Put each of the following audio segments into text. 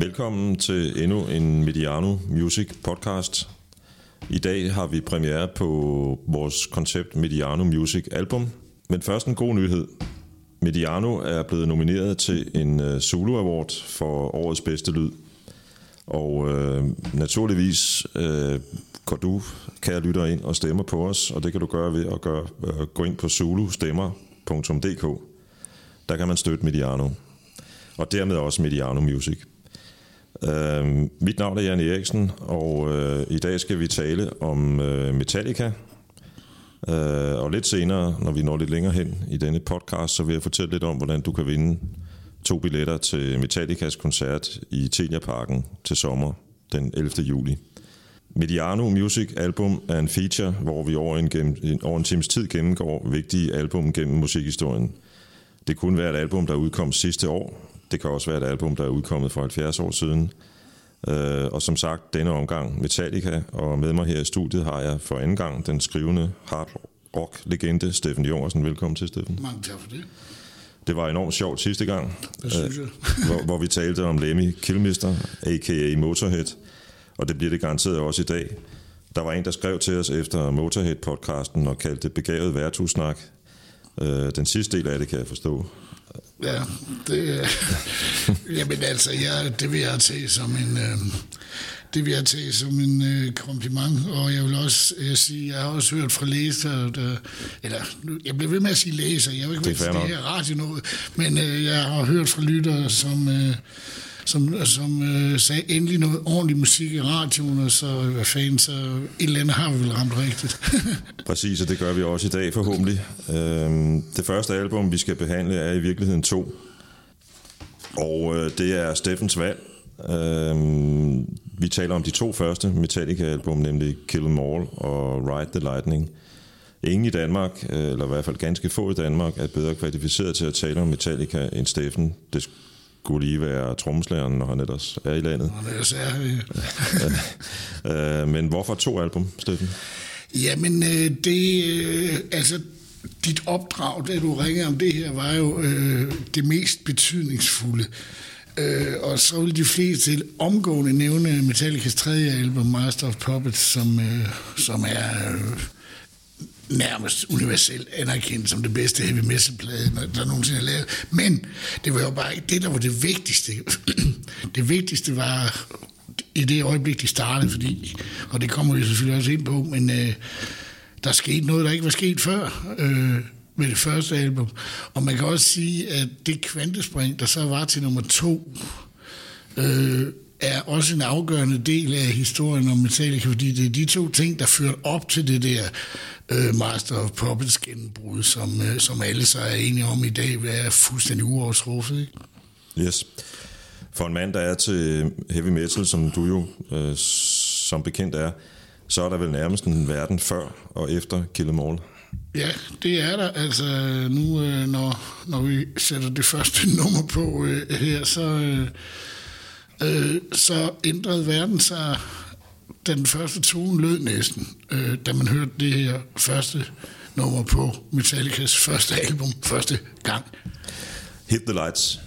Velkommen til endnu en Mediano Music podcast. I dag har vi premiere på vores koncept Mediano Music album. Men først en god nyhed. Mediano er blevet nomineret til en øh, Zulu Award for årets bedste lyd. Og øh, naturligvis øh, går du, kære lytter, ind og stemmer på os, og det kan du gøre ved at gøre, øh, gå ind på zulustemmer.dk. Der kan man støtte Mediano, og dermed også Mediano Music. Uh, mit navn er Jan Eriksen, og uh, i dag skal vi tale om uh, Metallica. Uh, og lidt senere, når vi når lidt længere hen i denne podcast, så vil jeg fortælle lidt om, hvordan du kan vinde to billetter til Metallicas koncert i Telia Parken til sommer den 11. juli. Mediano Music Album er en feature, hvor vi over en, gennem, over en times tid gennemgår vigtige album gennem musikhistorien. Det kunne være et album, der udkom sidste år, det kan også være et album, der er udkommet for 70 år siden. Øh, og som sagt, denne omgang Metallica, og med mig her i studiet har jeg for anden gang den skrivende hard rock-legende Steffen Jorgensen. Velkommen til, Steffen. Mange tak for det. Det var enormt sjovt sidste gang, Det synes jeg. hvor, hvor vi talte om Lemmy Kilmister, a.k.a. Motorhead, og det bliver det garanteret også i dag. Der var en, der skrev til os efter Motorhead-podcasten og kaldte det begavet værtshusnak. Øh, den sidste del af det kan jeg forstå. Ja, det, jamen altså, ja, det vil jeg tage som en, øh, det vil jeg tage som en øh, kompliment, og jeg vil også øh, sige, jeg har også hørt fra læsere, der, eller jeg bliver ved med at sige læser, jeg vil ikke Det det, her radio noget, men øh, jeg har hørt fra lyttere, som, øh, som, som øh, sagde endelig noget ordentlig musik i radioen, og så, hvad fanden, så et eller andet har vi vel ramt rigtigt. Præcis, og det gør vi også i dag forhåbentlig. Øhm, det første album, vi skal behandle, er i virkeligheden to. Og øh, det er Steffens valg. Øhm, vi taler om de to første Metallica-album, nemlig Kill 'Em All og Ride the Lightning. Ingen i Danmark, øh, eller i hvert fald ganske få i Danmark, er bedre kvalificeret til at tale om Metallica end Steffen. Det skulle lige være trommeslageren, når han ellers er i landet. Og det er så, øh, men hvorfor to album, Steffen? Jamen, øh, det, øh, altså, dit opdrag, da du ringede om det her, var jo øh, det mest betydningsfulde. Øh, og så vil de fleste til omgående nævne Metallicas tredje album, Master of Puppets, som, øh, som er øh, nærmest universelt anerkendt som det bedste heavy metal plade, der nogensinde er lavet. Men det var jo bare ikke det, der var det vigtigste. det vigtigste var i det øjeblik, de startede, fordi, og det kommer vi selvfølgelig også ind på, men øh, der skete noget, der ikke var sket før øh, med det første album. Og man kan også sige, at det kvantespring, der så var til nummer to, øh, er også en afgørende del af historien om Metallica, fordi det er de to ting, der førte op til det der øh, Master of Puppets gennembrud, som, øh, som alle så er enige om i dag, hvad er fuldstændig uoversruffet. Ikke? Yes. For en mand, der er til heavy metal, som du jo øh, som bekendt er, så er der vel nærmest en verden før og efter Kill 'Em All. Ja, det er der. Altså nu, øh, når, når vi sætter det første nummer på øh, her, så, øh, øh, så ændrede verden sig, da den første tone lød næsten, øh, da man hørte det her første nummer på Metallicas første album, første gang. Hit the Lights.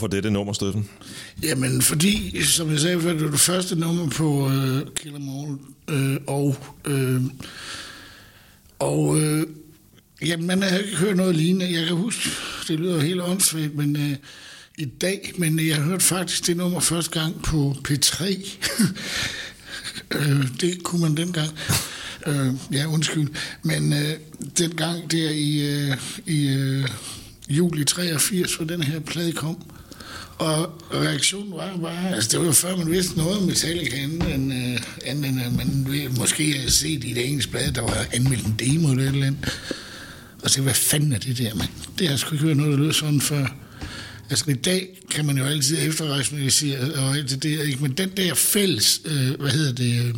Hvorfor dette nummer, Steffen? Jamen, fordi, som jeg sagde før, det var det første nummer på øh, Killer Mall, øh, og, øh, og øh, jamen, man har ikke hørt noget lignende. Jeg kan huske, det lyder helt åndssvagt, men øh, i dag, men jeg har hørt faktisk det nummer første gang på P3. øh, det kunne man dengang. Øh, ja, undskyld. Men øh, dengang der i, øh, i øh, juli 83, hvor den her plade kom, og reaktionen var bare, altså det var jo før man vidste noget om Metallica, anden, end, øh, andet end at man måske havde set i det engelske blad, der var anmeldt en demo eller et eller andet. Og så hvad fanden er det der, mand? Det har sgu ikke hørt noget, der lød sådan før. Altså i dag kan man jo altid efterrationalisere og alt det der, ikke? men den der fælles, øh, hvad hedder det,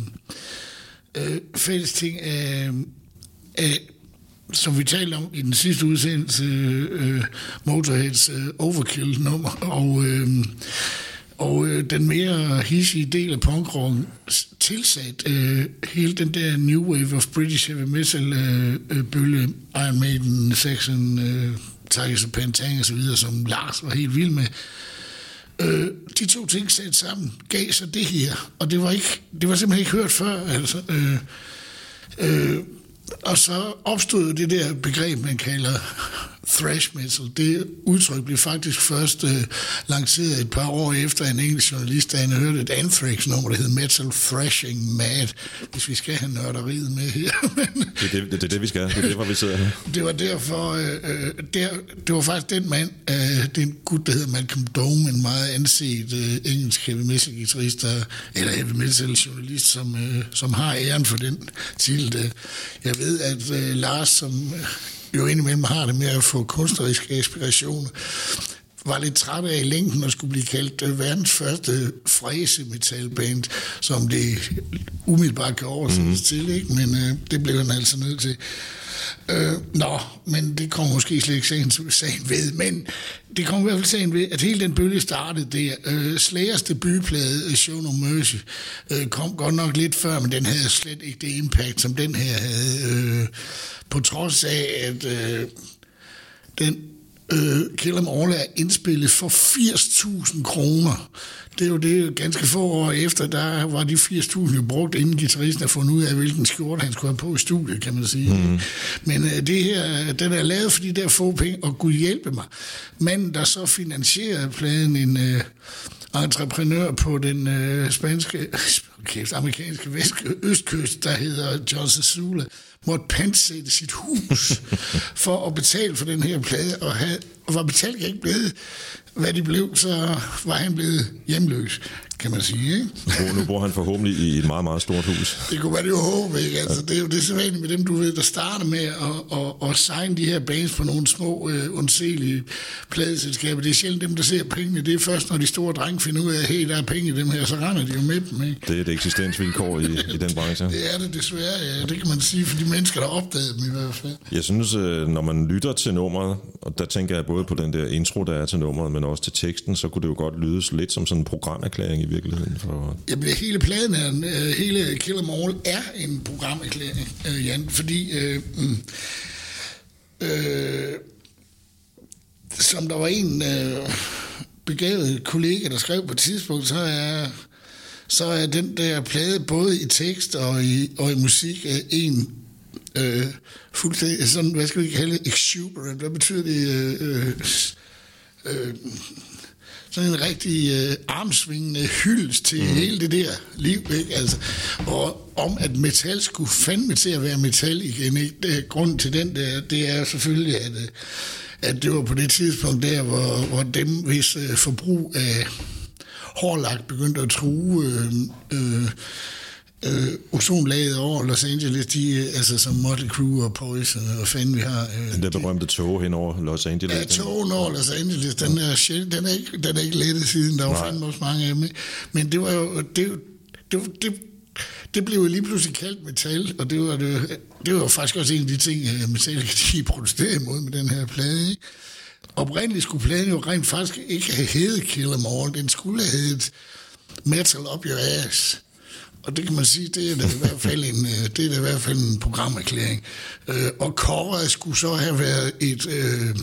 øh, øh fælles ting af, af som vi talte om i den sidste udsendelse, øh, Motorheads øh, Overkill-nummer, og, øh, og øh, den mere hissige del af punkrocken tilsat øh, hele den der new wave of British heavy metal øh, øh, bølge, Iron Maiden, Saxon, øh, Tigers of Pantang og så videre, som Lars var helt vild med. Øh, de to ting sat sammen gav sig det her, og det var, ikke, det var simpelthen ikke hørt før. Altså, øh, øh, og så opstod det der begreb, man kalder thrash metal. Det udtryk blev faktisk først øh, lanceret et par år efter en engelsk journalist, der havde hørt et Anthrax-nummer, der hed Metal Thrashing Mad, hvis vi skal have nørderiet med her. det, er det, det, det, det, vi skal. Det er derfor, vi sidder her. Det var derfor, øh, øh, der, det var faktisk den mand, øh, den gut, der hedder Malcolm Dome, en meget anset øh, engelsk heavy metal guitarist, eller heavy metal journalist, som, øh, som har æren for den titel. Jeg ved, at øh, Lars, som jo indimellem har det med at få kunstneriske inspirationer, var lidt træt af i længden at skulle blive kaldt øh, verdens første fræse metalband, som det umiddelbart kan oversættes mm. til, ikke? men øh, det blev han altså nødt til. Øh, nå, men det kommer måske slet ikke sagen, sagen ved, men det kommer i hvert fald sagen ved, at hele den bølge startede der. Øh, Slayers debutplade, øh, Show No Mercy, øh, kom godt nok lidt før, men den havde slet ikke det impact, som den her havde. Øh, på trods af, at øh, den øh, Kill Em All er indspillet for 80.000 kroner. Det er jo det, ganske få år efter, der var de 80.000 jo brugt, inden gitarristen har fundet ud af, hvilken skjorte han skulle have på i studiet, kan man sige. Mm. Men øh, det her, den er lavet for de der få penge, og Gud hjælpe mig. Manden, der så finansierede pladen, en øh, entreprenør på den øh, spanske, okay, amerikanske vest, østkyst, der hedder John Sazula, måtte pansætte sit hus for at betale for den her plade, og, havde, og var betalt ikke blevet, hvad de blev, så var han blevet hjemløs kan man sige. Ikke? Nu, nu bor han forhåbentlig i et meget, meget stort hus. Det kunne man jo håbe, ikke? Altså, det er jo det sædvanlige med dem, du ved, der starter med at, at, at signe de her bands på nogle små, uh, undselige pladeselskaber. Det er sjældent dem, der ser pengene. Det er først, når de store drenge finder ud af, at hey, der er penge i dem her, så render de jo med dem. Ikke? Det er det eksistensvilkår i, i den branche. Det er det desværre, ja. Det kan man sige for de mennesker, der opdagede dem i hvert fald. Jeg synes, øh, når man lytter til nummeret, og der tænker jeg både på den der intro, der er til nummeret, men også til teksten, så kunne det jo godt lyde lidt som sådan en programerklæring i virkeligheden. For... Jamen, hele pladen er, øh, hele Kill Em All er en programerklæring, øh, Jan, fordi Øh, mm, øh, som der var en øh, begavet kollega, der skrev på et tidspunkt, så er så er den der plade både i tekst og i, og i musik øh, en øh, fuldstændig sådan, hvad skal vi kalde det, exuberant, hvad betyder det, øh, øh, sådan en rigtig øh, armsvingende hyldest til mm. hele det der liv, ikke? Altså, og om at metal skulle fandme til at være metal igen, ikke? Det, grunden til den der, det er selvfølgelig, at, øh, at det var på det tidspunkt der, hvor, hvor dem, hvis øh, forbrug af hårlagt begyndte at true øh, øh, øh, ozonlaget over Los Angeles, de, altså som Motley Crue og Poison og fanden vi har. Øh, den der berømte tog hen over Los Angeles. Ja, togen over Los Angeles, den er, shit, den er, ikke, den er ikke lettet siden, der var fandme også mange af dem. Men det var jo, det, det, det, det blev jo lige pludselig kaldt metal, og det var, det, det var jo faktisk også en af de ting, metal de protesterede imod med den her plade. Ikke? Oprindeligt skulle pladen jo rent faktisk ikke have heddet Kill Em All, den skulle have heddet Metal Up Your Ass. Og det kan man sige, det er da i hvert fald en, øh, det er da i hvert fald en programerklæring. Øh, og Cora skulle så have været et, øh,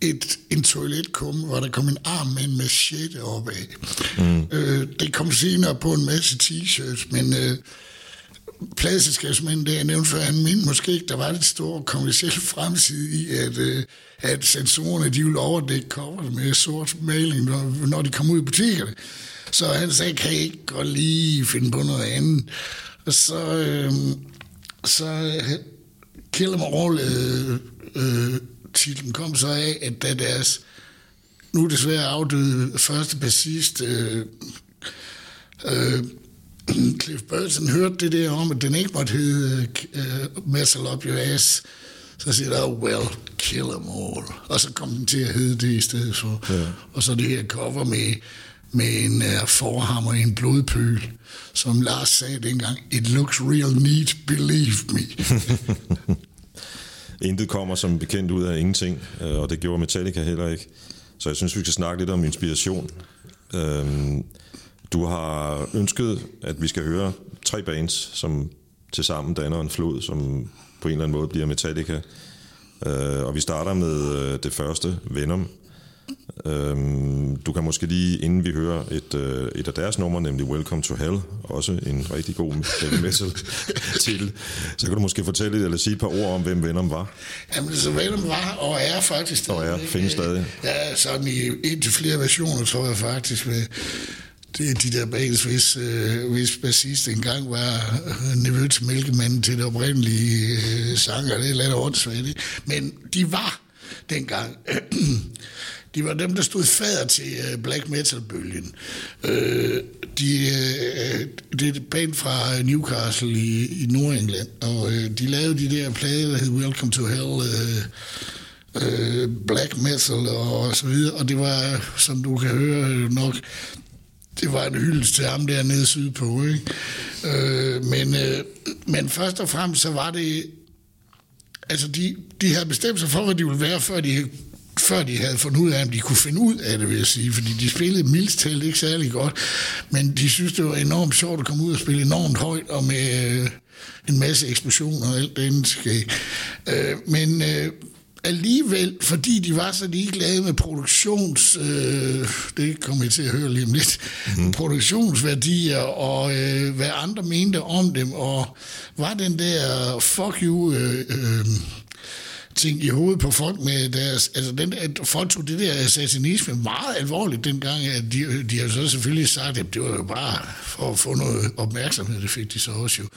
et, en toiletkumme, hvor der kom en arm med en machete opad. Mm. Øh, det kom senere på en masse t-shirts, men øh, pladselskabsmanden, det jeg nævnte før, han mente måske ikke, der var det store kommersielle fremside i, at, øh, at sensorerne, de ville overdække coveret med sort maling, når, når de kom ud i butikkerne. Så han sagde, kan I ikke godt lige finde på noget andet? Og så, øh, så øh, Kill Em All øh, øh, titlen kom så af, at da deres nu desværre afdøde første bassist, øh, øh, Cliff Burton, hørte det der om, at den ikke måtte hedde uh, Metal Up Your Ass, så siger der, oh, well, kill them all. Og så kom den til at hedde det i stedet for. Ja. Og så det her cover med, med en uh, forhammer i en blodpøl, som Lars sagde dengang, it looks real neat, believe me. Intet kommer som bekendt ud af ingenting, øh, og det gjorde Metallica heller ikke. Så jeg synes, vi skal snakke lidt om inspiration. Øhm, du har ønsket, at vi skal høre tre bands, som tilsammen danner en flod, som på en eller anden måde bliver Metallica. Øh, og vi starter med øh, det første, Venom. Øhm, du kan måske lige, inden vi hører et, øh, et af deres numre, nemlig Welcome to Hell, også en rigtig god heavy metal til, så kan du måske fortælle eller sige et par ord om, hvem Venom var. Jamen, så Venom var og er faktisk stadig. Og er, findes stadig. Ja, sådan i en til flere versioner, tror jeg faktisk, med det er de der bands, hvis, øh, hvis bassist engang var øh, nevø til mælkemanden til det oprindelige øh, sanger, det er lidt åndssvagt, men de var dengang De var dem, der stod fader til øh, black metal-bølgen. Uh, de, uh, det er et band fra Newcastle i, i Nordengland, og de lavede de der plader, der hed Welcome to Hell, uh, black metal og, og så videre, og det var, som du kan høre nok, det var en hyldest til ham dernede sydpå, ikke? Uh, men, men først og fremmest så var det altså de, de havde bestemt sig for, hvad de ville være, før de før de havde fundet ud af, om de kunne finde ud af det, vil jeg sige. Fordi de spillede mildstalt ikke særlig godt, men de synes, det var enormt sjovt at komme ud og spille enormt højt og med øh, en masse eksplosioner og alt det skal. Øh, men øh, alligevel, fordi de var så ligeglade med produktions... Øh, det kommer jeg til at høre lige om lidt. Mm. Produktionsværdier og øh, hvad andre mente om dem, og var den der fuck you... Øh, øh, ting i hovedet på folk med deres... Altså, den, at folk tog det der assassinisme meget alvorligt dengang, at de, de har så selvfølgelig sagt, at det var jo bare for at få noget opmærksomhed, det fik de så også jo.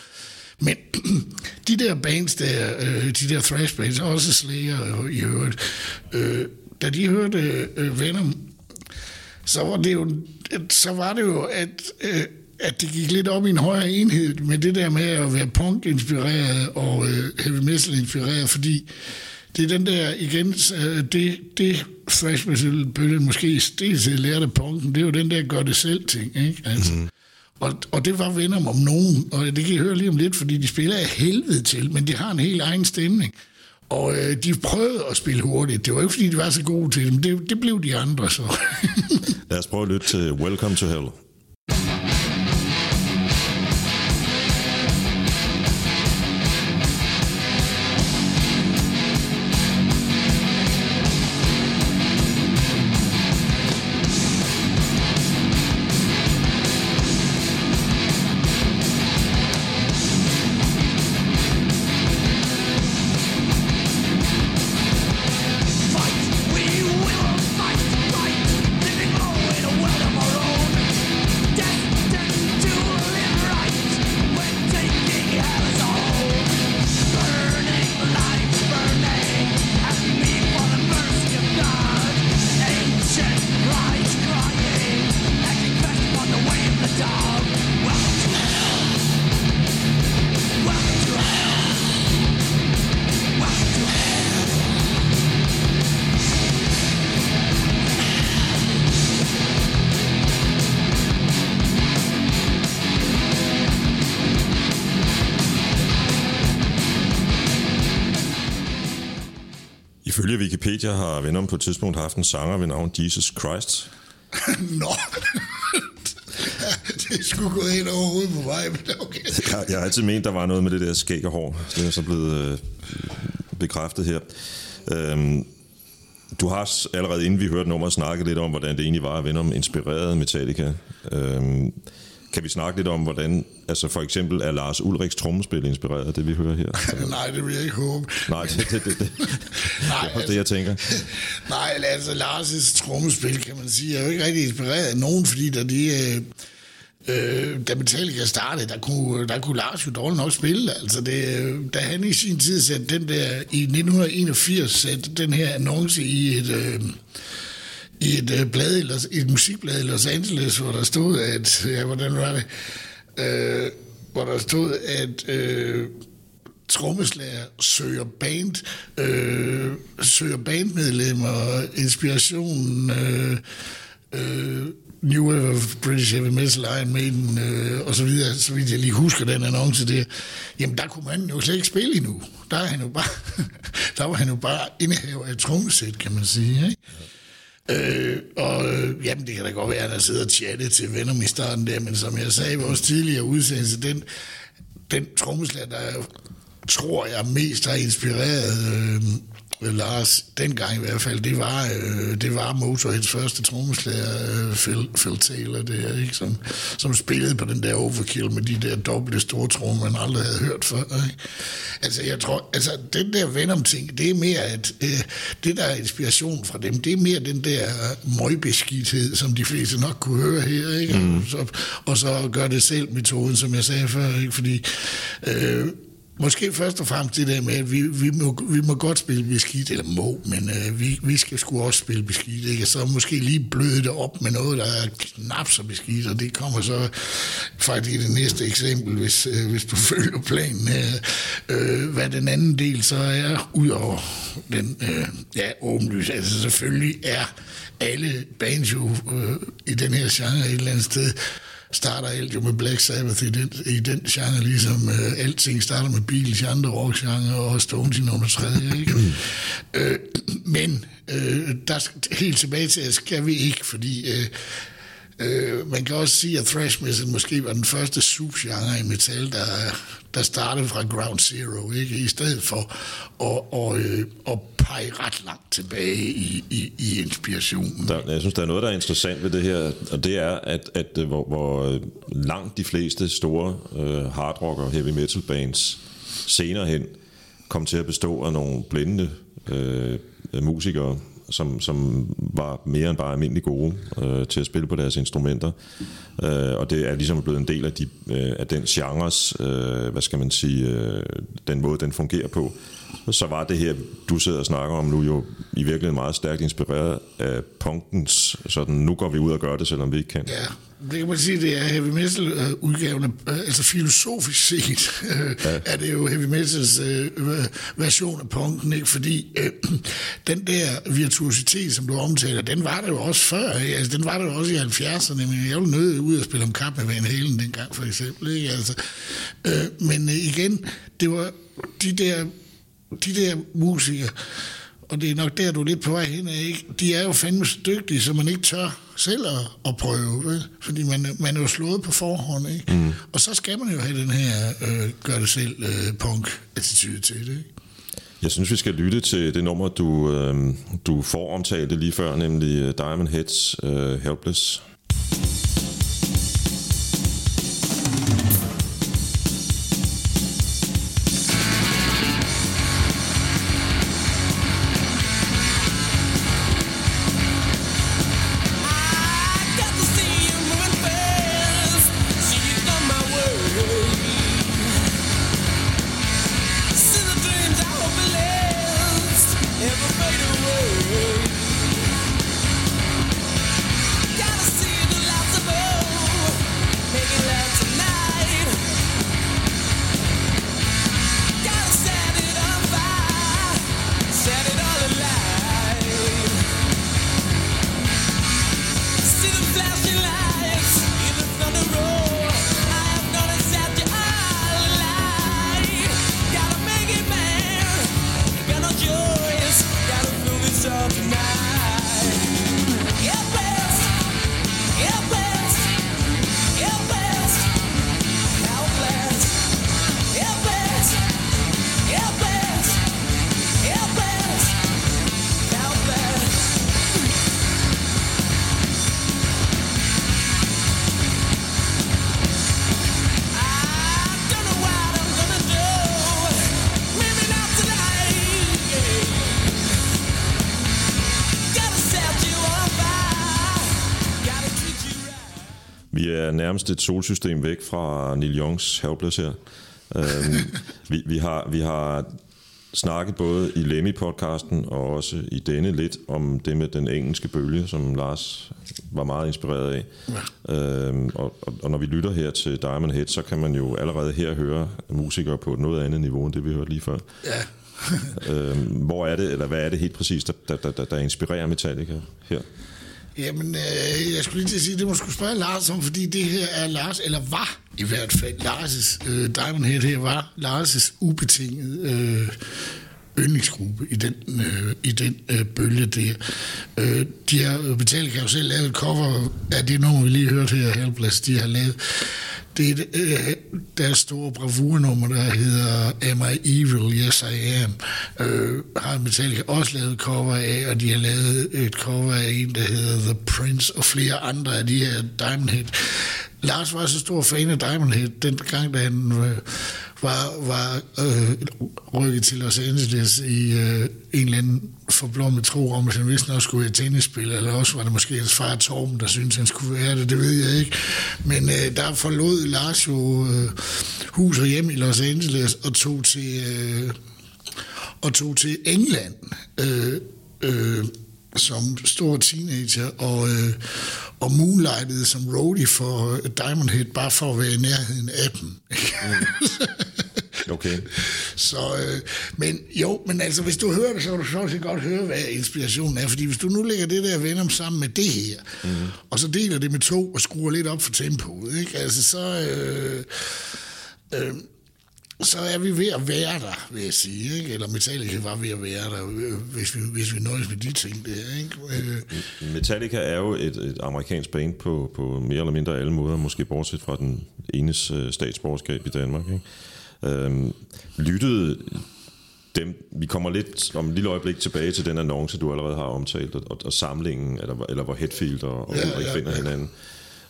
Men de der bands der, øh, de der thrash bands, også Slayer i øvrigt, øh, da de hørte øh, Venom, så var det jo, så var det jo at, øh, at det gik lidt op i en højere enhed med det der med at være punk-inspireret og øh, heavy metal-inspireret, fordi det er den der, igen, øh, det, det metal-bølgen måske dels lærte af punken, det er jo den der gør det selv ting, ikke? Altså. Mm. Og, og det var venner om nogen, og det kan I høre lige om lidt, fordi de spiller af helvede til, men de har en helt egen stemning. Og øh, de prøvede at spille hurtigt. Det var ikke, fordi de var så gode til det, men det, det blev de andre så. Lad os prøve at lytte til Welcome to Hell. Ifølge Wikipedia har Venom på et tidspunkt haft en sanger ved navn Jesus Christ. Nå, det skulle gå ind over hovedet på mig, men okay. jeg, jeg har altid ment, der var noget med det der skæg og hår. Det er så blevet øh, bekræftet her. Øhm, Du har allerede inden vi hørte nummeret snakket lidt om, hvordan det egentlig var at vende om inspireret Metallica. Øhm, kan vi snakke lidt om, hvordan, altså for eksempel er Lars Ulriks trommespil inspireret af det, vi hører her? Nej, det vil jeg ikke håbe. Nej, det, det, det, det, Nej, det er det, jeg tænker. Nej, altså Lars' trommespil, kan man sige, er jo ikke rigtig inspireret af nogen, fordi da de... Øh, Øh, da Metallica startede, der kunne, der kunne Lars jo dårligt nok spille. Altså det, da han i sin tid satte den der, i 1981 satte den her annonce i et, øh, i et, øh, blad, eller, et musikblad i Los Angeles, hvor der stod, at, ja, hvordan var det, øh, hvor der stod, at øh, trommeslager søger band, øh, søger bandmedlemmer, inspiration, øh, øh, New Wave of British Heavy Metal, Iron Maiden øh, og så videre, så vidt jeg lige husker den annonce der, jamen der kunne man jo slet ikke spille endnu. Der, er han jo bare, der var han jo bare indehaver af et trommesæt, kan man sige. Ikke? Øh, og øh, jamen, det kan da godt være, at der sidder og chatte til Venom i starten der, men som jeg sagde i vores tidligere udsendelse, den, den trommeslager, der tror jeg mest har inspireret øh, Lars, dengang i hvert fald, det var, øh, det var Motorheads første trommeslager, øh, Phil, Phil Taylor, det er, ikke? Som, som spillede på den der overkill med de der dobbelte store trommer, man aldrig havde hørt før. Ikke? Altså, jeg tror, altså, den der Venom-ting, det er mere, at øh, det der er inspiration fra dem, det er mere den der møgbeskidthed, som de fleste nok kunne høre her, ikke? Mm. Og, så, og så gør det selv metoden, som jeg sagde før, ikke? Fordi øh, Måske først og fremmest det der med, at vi, vi, må, vi må godt spille beskidt, eller må, men øh, vi, vi skal sgu også spille beskidt, ikke? Så måske lige bløde det op med noget, der er knap så beskidt, og det kommer så faktisk i det næste eksempel, hvis, øh, hvis du følger planen. Øh, øh, hvad den anden del så er, ud over den, øh, ja, åbenlyst, altså selvfølgelig er alle bands jo øh, i den her genre et eller andet sted starter alt jo med Black Sabbath i den, i den genre, ligesom uh, alting starter med Beatles i andre rockgenre, og Stones i nummer tredje, ikke? uh, men uh, der, helt tilbage til, skal vi ikke, fordi uh, Øh, man kan også sige, at thrash metal måske var den første subgenre i metal, der, der startede fra ground zero, ikke? i stedet for at, og, øh, at pege ret langt tilbage i, i, i inspirationen. Der, jeg synes, der er noget, der er interessant ved det her, og det er, at, at øh, hvor, hvor øh, langt de fleste store øh, hardrock og heavy metal bands senere hen kom til at bestå af nogle blændende øh, musikere, som, som var mere end bare almindelig gode øh, til at spille på deres instrumenter. Øh, og det er ligesom blevet en del af, de, øh, af den genres, øh, hvad skal man sige, øh, den måde, den fungerer på. Så var det her, du sidder og snakker om nu, jo i virkeligheden meget stærkt inspireret af punkens, sådan nu går vi ud og gør det, selvom vi ikke kan. Ja, det kan man sige, det er heavy metal udgaven, altså filosofisk set, ja. er det jo heavy metals øh, version af punken, ikke? fordi øh, den der virtuositet, som du omtaler, den var der jo også før, ikke? Altså, den var der jo også i 70'erne, men jeg var nødt ud at spille om kap med Van Halen dengang, for eksempel, ikke? Altså, øh, men øh, igen, det var de der, de der musikere, og det er nok der, du er lidt på vej hen, ikke? de er jo fandme så dygtige, så man ikke tør selv at, at prøve, vel? fordi man, man er jo slået på forhånd, ikke? Mm. og så skal man jo have den her øh, gør det selv øh, til det. Ikke? Jeg synes, vi skal lytte til det nummer, du, øh, du får omtalt lige før, nemlig øh, Diamond Heads øh, Helpless. Nærmest et solsystem væk fra Neil Youngs Helpless her. øhm, vi, vi, har, vi har snakket både i Lemmy-podcasten og også i denne lidt om det med den engelske bølge, som Lars var meget inspireret af. Ja. Øhm, og, og, og når vi lytter her til Diamond Head, så kan man jo allerede her høre musikere på et noget andet niveau, end det vi hørte lige før. Ja. øhm, hvor er det, eller hvad er det helt præcis, der, der, der, der inspirerer Metallica her? Jamen, øh, jeg skulle lige til at sige, det må skulle spørge Lars om, fordi det her er Lars, eller var i hvert fald Lars' øh, Diamond Head her, var Lars' ubetinget øh, yndlingsgruppe i den, øh, i den øh, bølge der. Øh, de har, øh, betalt kan jo selv lavet et cover af det nummer, vi lige hørte her, Helpless, de har lavet. Det er øh, deres store bravurnummer, der hedder Am I Evil? Yes, I Am. Øh, har Metallica også lavet cover af, og de har lavet et cover af en, der hedder The Prince, og flere andre af de her Diamond Head. Lars var så stor fan af Diamond Head, den gang, da han øh, var, var øh, rykket til Los Angeles i øh, en eller anden forblommet tro om, at han vist nok skulle være tennisspiller, eller også var det måske hans far Torben, der syntes, han skulle være det, det ved jeg ikke. Men øh, der forlod Lars jo øh, hus og hjem i Los Angeles og tog til, øh, og tog til England. Øh, øh, som stor teenager og, øh, og moonlightede som roadie for Diamond Head, bare for at være i nærheden af dem. Mm. Okay. Så, øh, men jo, men altså, hvis du hører det, så kan du så godt høre, hvad inspirationen er. Fordi hvis du nu lægger det der Venom sammen med det her, mm. og så deler det med to og skruer lidt op for tempoet, ikke? Altså, så... Øh, øh, så er vi ved at være der, vil jeg sige. Ikke? Eller Metallica var ved at være der, øh, hvis vi, hvis vi nøjes med de ting der. Ikke? Øh. Metallica er jo et, et amerikansk band på, på mere eller mindre alle måder, måske bortset fra den enes øh, statsborgerskab i Danmark. Ikke? Øhm, lyttede dem, vi kommer lidt om et lille øjeblik tilbage til den annonce, du allerede har omtalt, og, og samlingen, eller, eller hvor Hetfield og, og ja, ja, finder ja. hinanden.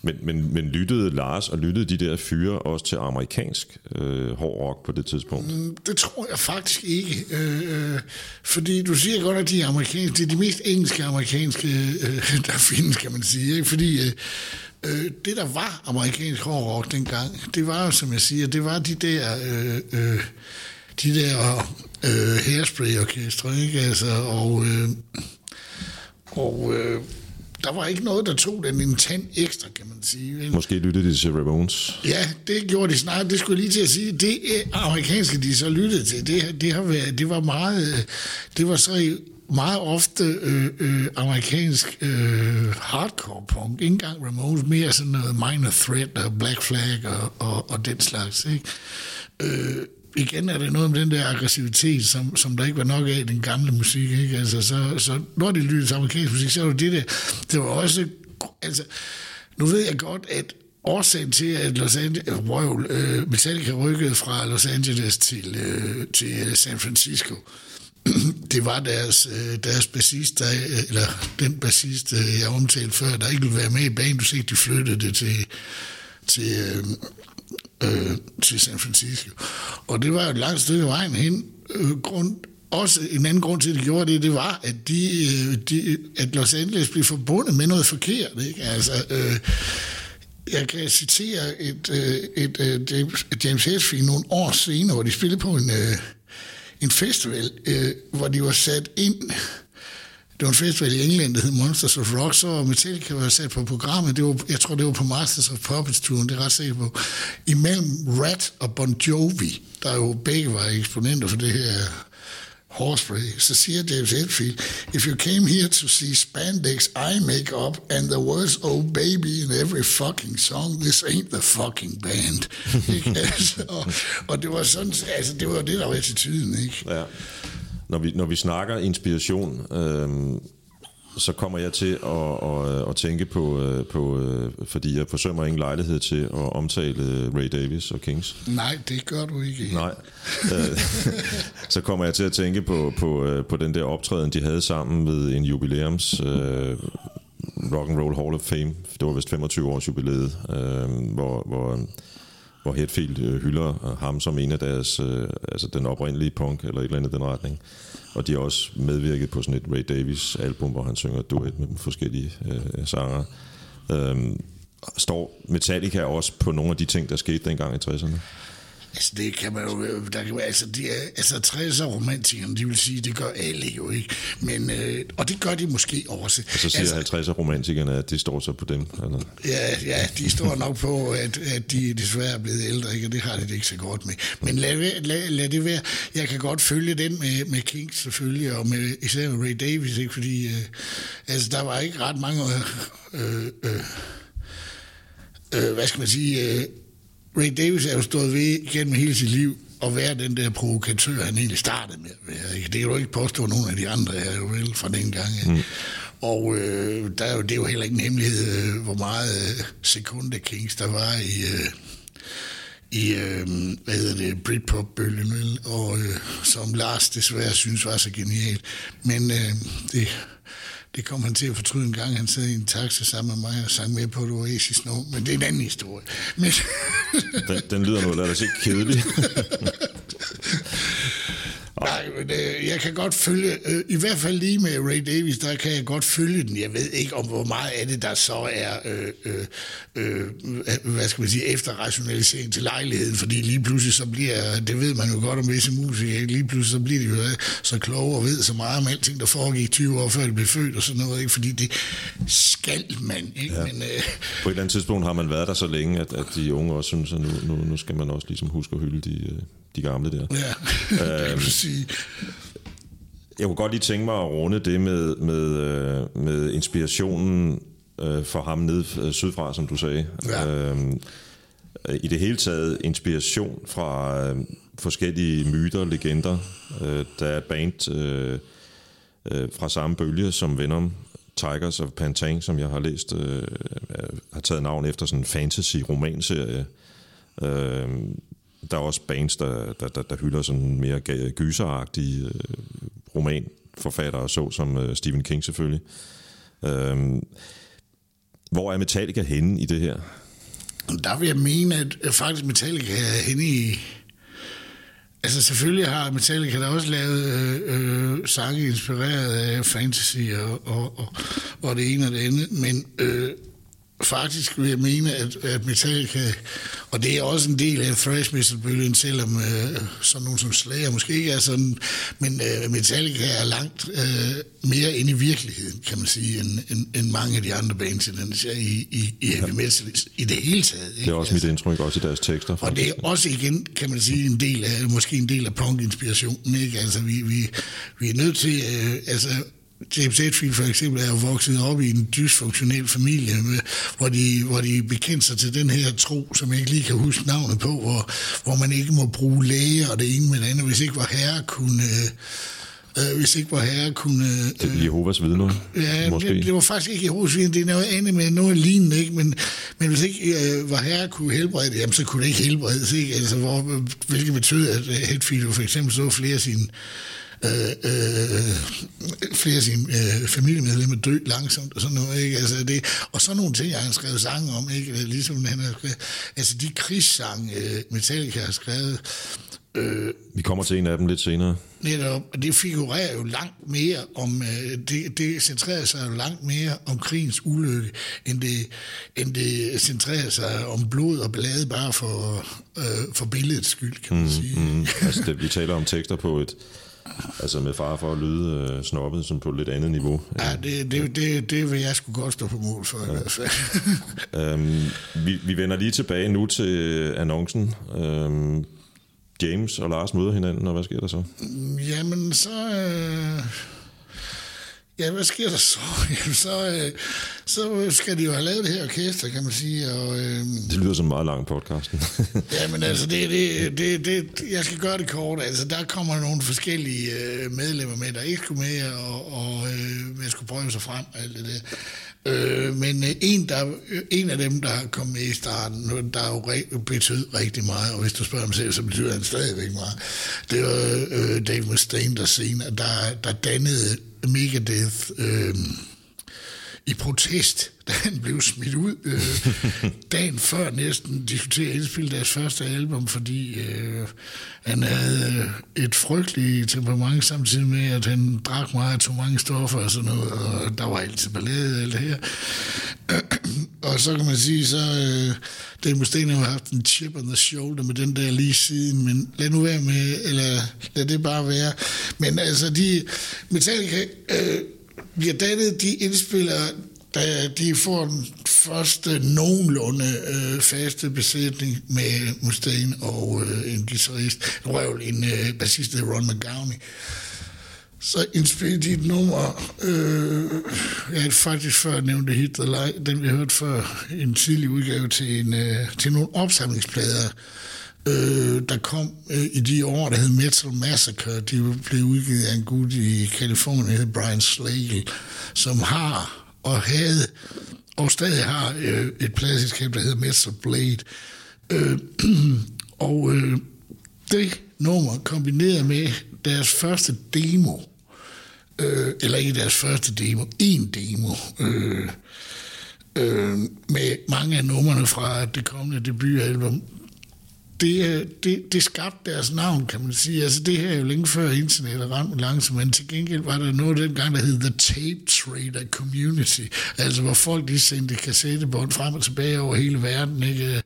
Men, men, men lyttede Lars og lyttede de der fyre også til amerikansk øh, hård rock på det tidspunkt? Mm, det tror jeg faktisk ikke. Øh, fordi du siger godt, at de er amerikanske. Det er de mest engelske amerikanske, øh, der findes, kan man sige. Ikke? Fordi øh, øh, det, der var amerikansk hård rock dengang, det var jo, som jeg siger, det var de der... Øh, øh, de der øh, hairspray-orkestre, ikke? Altså, og, øh, og øh, der var ikke noget, der tog den en tand ekstra, kan man sige. Måske lyttede de til Ramones? Ja, det gjorde de snart. Det skulle lige til at sige. Det amerikanske, de så lyttede til, det, det, har været, det var meget... Det var så meget ofte øh, øh, amerikansk øh, hardcore punk. Ikke engang Ramones, mere sådan noget Minor Threat og Black Flag og, og, og den slags. Ikke? Øh, igen er det noget om den der aggressivitet, som, som der ikke var nok af i den gamle musik. Ikke? Altså, så, så når de lyttede til amerikansk musik, så var det det der. Det var også... Altså, nu ved jeg godt, at årsagen til, at Los Angeles, øh, wow, øh, Metallica rykkede fra Los Angeles til, øh, til øh, San Francisco, det var deres, øh, deres bassist, der, øh, eller den bassist, øh, jeg omtalte før, der ikke ville være med i banen, du de flyttede det til, til øh, til San Francisco. Og det var et langt stykke vejen hen. Øh, grund, også en anden grund til, at de gjorde det, det var, at, de, øh, de, at Los Angeles blev forbundet med noget forkert. Ikke? Altså, øh, jeg kan citere et, øh, et, øh, James Hetfield nogle år senere, hvor de spillede på en, øh, en festival, øh, hvor de var sat ind det var en festival i England, der hed Monsters of Rock, så Metallica var sat på programmet. Det var, jeg tror, det var på Masters of Puppets-turen, det er ret sikker på. Imellem Rat og Bon Jovi, der jo begge var eksponenter for det her Horspray, så siger James Hetfield, if you came here to see spandex eye makeup and the words oh baby in every fucking song, this ain't the fucking band. altså, og, og, det var sådan, altså det var det, der var attituden, ikke? Ja når vi, når vi snakker inspiration, øh, så kommer jeg til at, at, at tænke på, øh, på, øh, fordi jeg forsømmer ingen lejlighed til at omtale Ray Davis og Kings. Nej, det gør du ikke. Nej. Øh, så kommer jeg til at tænke på, på, på den der optræden, de havde sammen ved en jubilæums uh, Rock and Roll Hall of Fame. Det var vist 25 års jubilæet, uh, hvor, hvor hvor Hetfield øh, hylder ham som en af deres, øh, altså den oprindelige punk, eller et eller andet den retning. Og de har også medvirket på sådan et Ray Davis album, hvor han synger duet med forskellige øh, øh sanger. Øhm, står Metallica også på nogle af de ting, der skete dengang i 60'erne? Altså, det kan man jo... Der kan, altså, de er, altså 60'er romantikerne, de vil sige, det gør alle jo ikke. Men, øh, og det gør de måske også. Og så siger altså, 50'er romantikerne, at de står så på dem? Eller? Ja, ja, de står nok på, at, at de desværre er blevet ældre, ikke? og det har de det ikke så godt med. Men lad, lad, lad det være. Jeg kan godt følge den med, med Kings selvfølgelig, og med, især med Ray Davis, ikke? fordi øh, altså, der var ikke ret mange... Øh, øh, øh, hvad skal man sige... Øh, Ray Davis er jo stået ved gennem hele sit liv at være den der provokatør, han egentlig startede med at være. Det kan du ikke påstå, nogen af de andre er jo vel fra den gang. Mm. Og øh, der er jo, det er jo heller ikke en hemmelighed, øh, hvor meget øh, sekunde Kings der var i... Øh, i, øh, hvad hedder det, Britpop-bølgen, vel? og øh, som Lars desværre synes var så genial. Men øh, det, det kom han til at fortryde en gang, han sad i en taxa sammen med mig og sang med på et Oasis nu, men det er en anden historie. Men den, den lyder nu ellers ikke kedelig. Nej, men øh, jeg kan godt følge, øh, i hvert fald lige med Ray Davis, der kan jeg godt følge den. Jeg ved ikke, om hvor meget af det, der så er, øh, øh, øh, hvad skal man sige, efterrationalisering til lejligheden, fordi lige pludselig så bliver, det ved man jo godt om visse musikere, lige pludselig så bliver de jo øh, så kloge og ved så meget om alting, der foregik 20 år før de blev født og sådan noget, ikke? fordi det skal man. Ikke? Ja. Men, øh, På et eller andet tidspunkt har man været der så længe, at, at de unge også synes, at nu, nu, nu skal man også ligesom huske at hylde de, øh, de gamle der. Ja, øhm, sige. Jeg kunne godt lige tænke mig at runde det med, med, øh, med inspirationen øh, for ham ned øh, sydfra, som du sagde. Ja. Øhm, I det hele taget inspiration fra øh, forskellige myter, legender. Øh, der er et band øh, øh, fra samme bølge som Venom, Tigers of Pantang, som jeg har læst, øh, har taget navn efter sådan en fantasy-romanserie. Øh, der er også bands, der, der, der, der hylder sådan mere gyseragtige øh, romanforfattere, så som øh, Stephen King selvfølgelig. Øh, hvor er Metallica henne i det her? Der vil jeg mene, at faktisk Metallica er henne i... Altså selvfølgelig har Metallica da også lavet øh, øh, sange inspireret af fantasy og, og, og, og det ene og det andet, men øh, faktisk vil jeg mene, at, at Metallica, og det er også en del af thrash metal-bølgen, selvom øh, sådan nogen som Slayer måske ikke er sådan, men øh, Metallica er langt øh, mere inde i virkeligheden, kan man sige, end, end, end mange af de andre bands i, den, i, i, i heavy metal i det hele taget. Ikke? Det er også mit altså, indtryk, også i deres tekster. Faktisk. Og det er også igen, kan man sige, en del af, måske en del af punk-inspirationen, ikke? Altså, vi, vi, vi er nødt til, øh, altså, James Hetfield for eksempel er jo vokset op i en dysfunktionel familie, med, hvor, de, hvor de bekendte sig til den her tro, som jeg ikke lige kan huske navnet på, hvor, hvor man ikke må bruge læge og det ene med det andet, hvis ikke var herre kunne... Øh, hvis ikke var herre kunne... Øh, det Jehovas vidner, ja, måske? Det, det var faktisk ikke Jehovas vidner, det er noget andet med noget lignende, ikke? Men, men hvis ikke øh, var herre kunne helbrede det, jamen, så kunne det ikke helbredes, ikke? Altså, hvor, hvilket betød, at Hetfield for eksempel så flere af sine øh, øh, flere af sine øh, familiemedlemmer dø langsomt og sådan noget, ikke? Altså det, og så nogle ting, jeg har skrevet sange om, ikke? Ligesom han har skrevet, altså de krigssange, øh, Metallica har skrevet, Øh, Vi kommer til en af dem lidt senere. Netop, det figurerer jo langt mere om, øh, det, det centrerer sig jo langt mere om krigens ulykke, end det, end det centrerer sig om blod og blade bare for, øh, for billedets skyld, kan man mm, sige. Mm. altså det, vi taler om tekster på et, Altså med far for at lyde øh, snobbet som på et lidt andet niveau. Ja, det, det, det, det vil jeg sgu godt stå på mål for ja. i hvert fald. øhm, vi, vi vender lige tilbage nu til annoncen. Øhm, James og Lars møder hinanden, og hvad sker der så? Jamen, så... Øh Ja, hvad sker der så? Jamen, så, øh, så skal de jo have lavet det her orkester, kan man sige. Og, øh, det lyder som en meget lang podcast. ja, men altså, det, det, det, det, jeg skal gøre det kort. Altså, der kommer nogle forskellige øh, medlemmer med, der ikke skulle med, og, og øh, man skulle prøve sig frem og alt det der. Øh, men øh, en, der, øh, en af dem, der kom med i starten, der jo re- betød rigtig meget, og hvis du spørger ham selv, så betyder han stadigvæk meget. Det var øh, Dave Mustaine, der senere, der, der dannede Megadeth øh, i protest, da han blev smidt ud øh, dagen før næsten diskuterede at indspille deres første album, fordi øh, han havde et frygteligt temperament samtidig med, at han drak meget, tog mange stoffer og sådan noget, og der var altid ballade alt det her. og så kan man sige, så øh, Dave Mustaine har haft en chip on the shoulder med den der lige siden, men lad nu være med, eller lad det bare være. Men altså, de Metallica øh, bliver dannet, de indspiller da de får den første nogenlunde øh, faste besætning med Mustaine og øh, en guitarist, røvel, en øh, bassist, øh, Ron McGowney. Så indspillede de et nummer, øh, jeg havde faktisk før nævnt Hit the Light, den vi hørte før, en tidlig udgave til, en, øh, til nogle opsamlingsplader, øh, der kom øh, i de år, der hed Metal Massacre. De blev udgivet af en gut i Kalifornien, der hed Brian Slagle, som har og havde og stadig har øh, et pladselskab, der hedder Metal Blade. Øh, og øh, det nummer kombineret med deres første demo, øh, eller ikke deres første demo, en demo, øh, øh, med mange af numrene fra det kommende debutalbum, det, øh, det, det skabte deres navn, kan man sige. Altså det her er jo længe før internettet ramte langsomt, men til gengæld var der noget dengang, der hed The Tape Trader Community, altså hvor folk de sendte kassettebånd frem og tilbage over hele verden, ikke?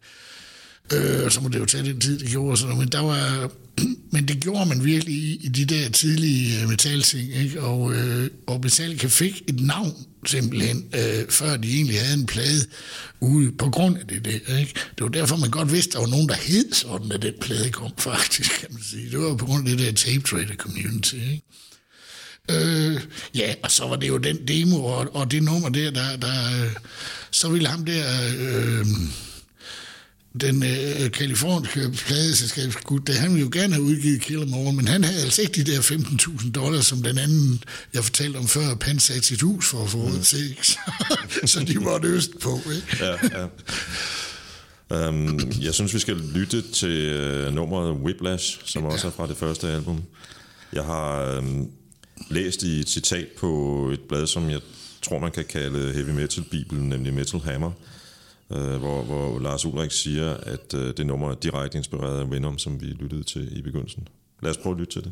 Øh, så må det jo tage den tid, det gjorde. Sådan noget. Men, der var, men det gjorde man virkelig i, i de der tidlige øh, metalting. Ikke? Og, øh, og Metallica fik et navn simpelthen, øh, før de egentlig havde en plade ude på grund af det der. Ikke? Det var derfor, man godt vidste, at der var nogen, der hed sådan, at den plade kom faktisk, kan man sige. Det var på grund af det der tape trader community. Ikke? Øh, ja, og så var det jo den demo og, og det nummer der, der, der øh, så ville ham der... Øh, den øh, kaliforniske pladeselskabsgud, det han ville jo gerne have udgivet Kill Em All, men han havde altså ikke de der 15.000 dollars, som den anden, jeg fortalte om før, Pan satte sit hus for at få råd til, ikke? Så, så de var øst på, ikke? Ja, ja. Um, jeg synes, vi skal lytte til uh, nummeret Whiplash, som ja. også er fra det første album. Jeg har um, læst i et citat på et blad, som jeg tror, man kan kalde heavy metal-bibelen, nemlig Metal Hammer, øh, hvor, hvor Lars Ulrik siger, at øh, det nummer er direkte inspireret af Venom, som vi lyttede til i begyndelsen. Lad os prøve at lytte til det.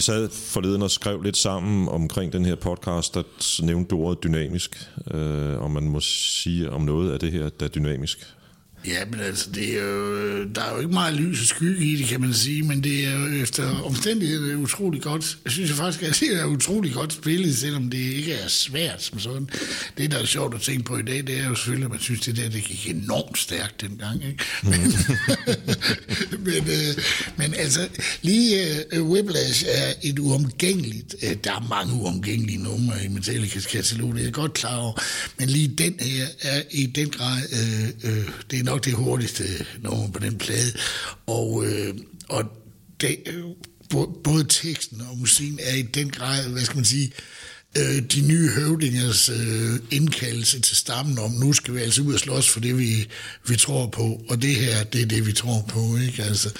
Vi sad forleden og skrev lidt sammen omkring den her podcast, der nævnte du ordet dynamisk, øh, og man må sige om noget af det her, der er dynamisk. Ja, men altså, det er jo, der er jo ikke meget lys og skygge i det, kan man sige, men det er jo efter omstændigheden utrolig godt. Jeg synes jeg faktisk, at det er utrolig godt spillet, selvom det ikke er svært som sådan. Det, der er sjovt at tænke på i dag, det er jo selvfølgelig, at man synes, det der det gik enormt stærkt dengang. Ikke? Mm. Men, men, øh, men altså, lige uh, Whiplash er et uomgængeligt, uh, der er mange uomgængelige numre i Metallicas katalog, det er jeg godt klar over, men lige den her er i den grad, uh, uh, det er nok det hurtigste nummer på den plade. Og, øh, og det, øh, både teksten og musikken er i den grad, hvad skal man sige, øh, de nye høvdingers øh, indkaldelse til stammen om, nu skal vi altså ud og slås for det, vi, vi tror på, og det her, det er det, vi tror på, ikke? Altså, øh,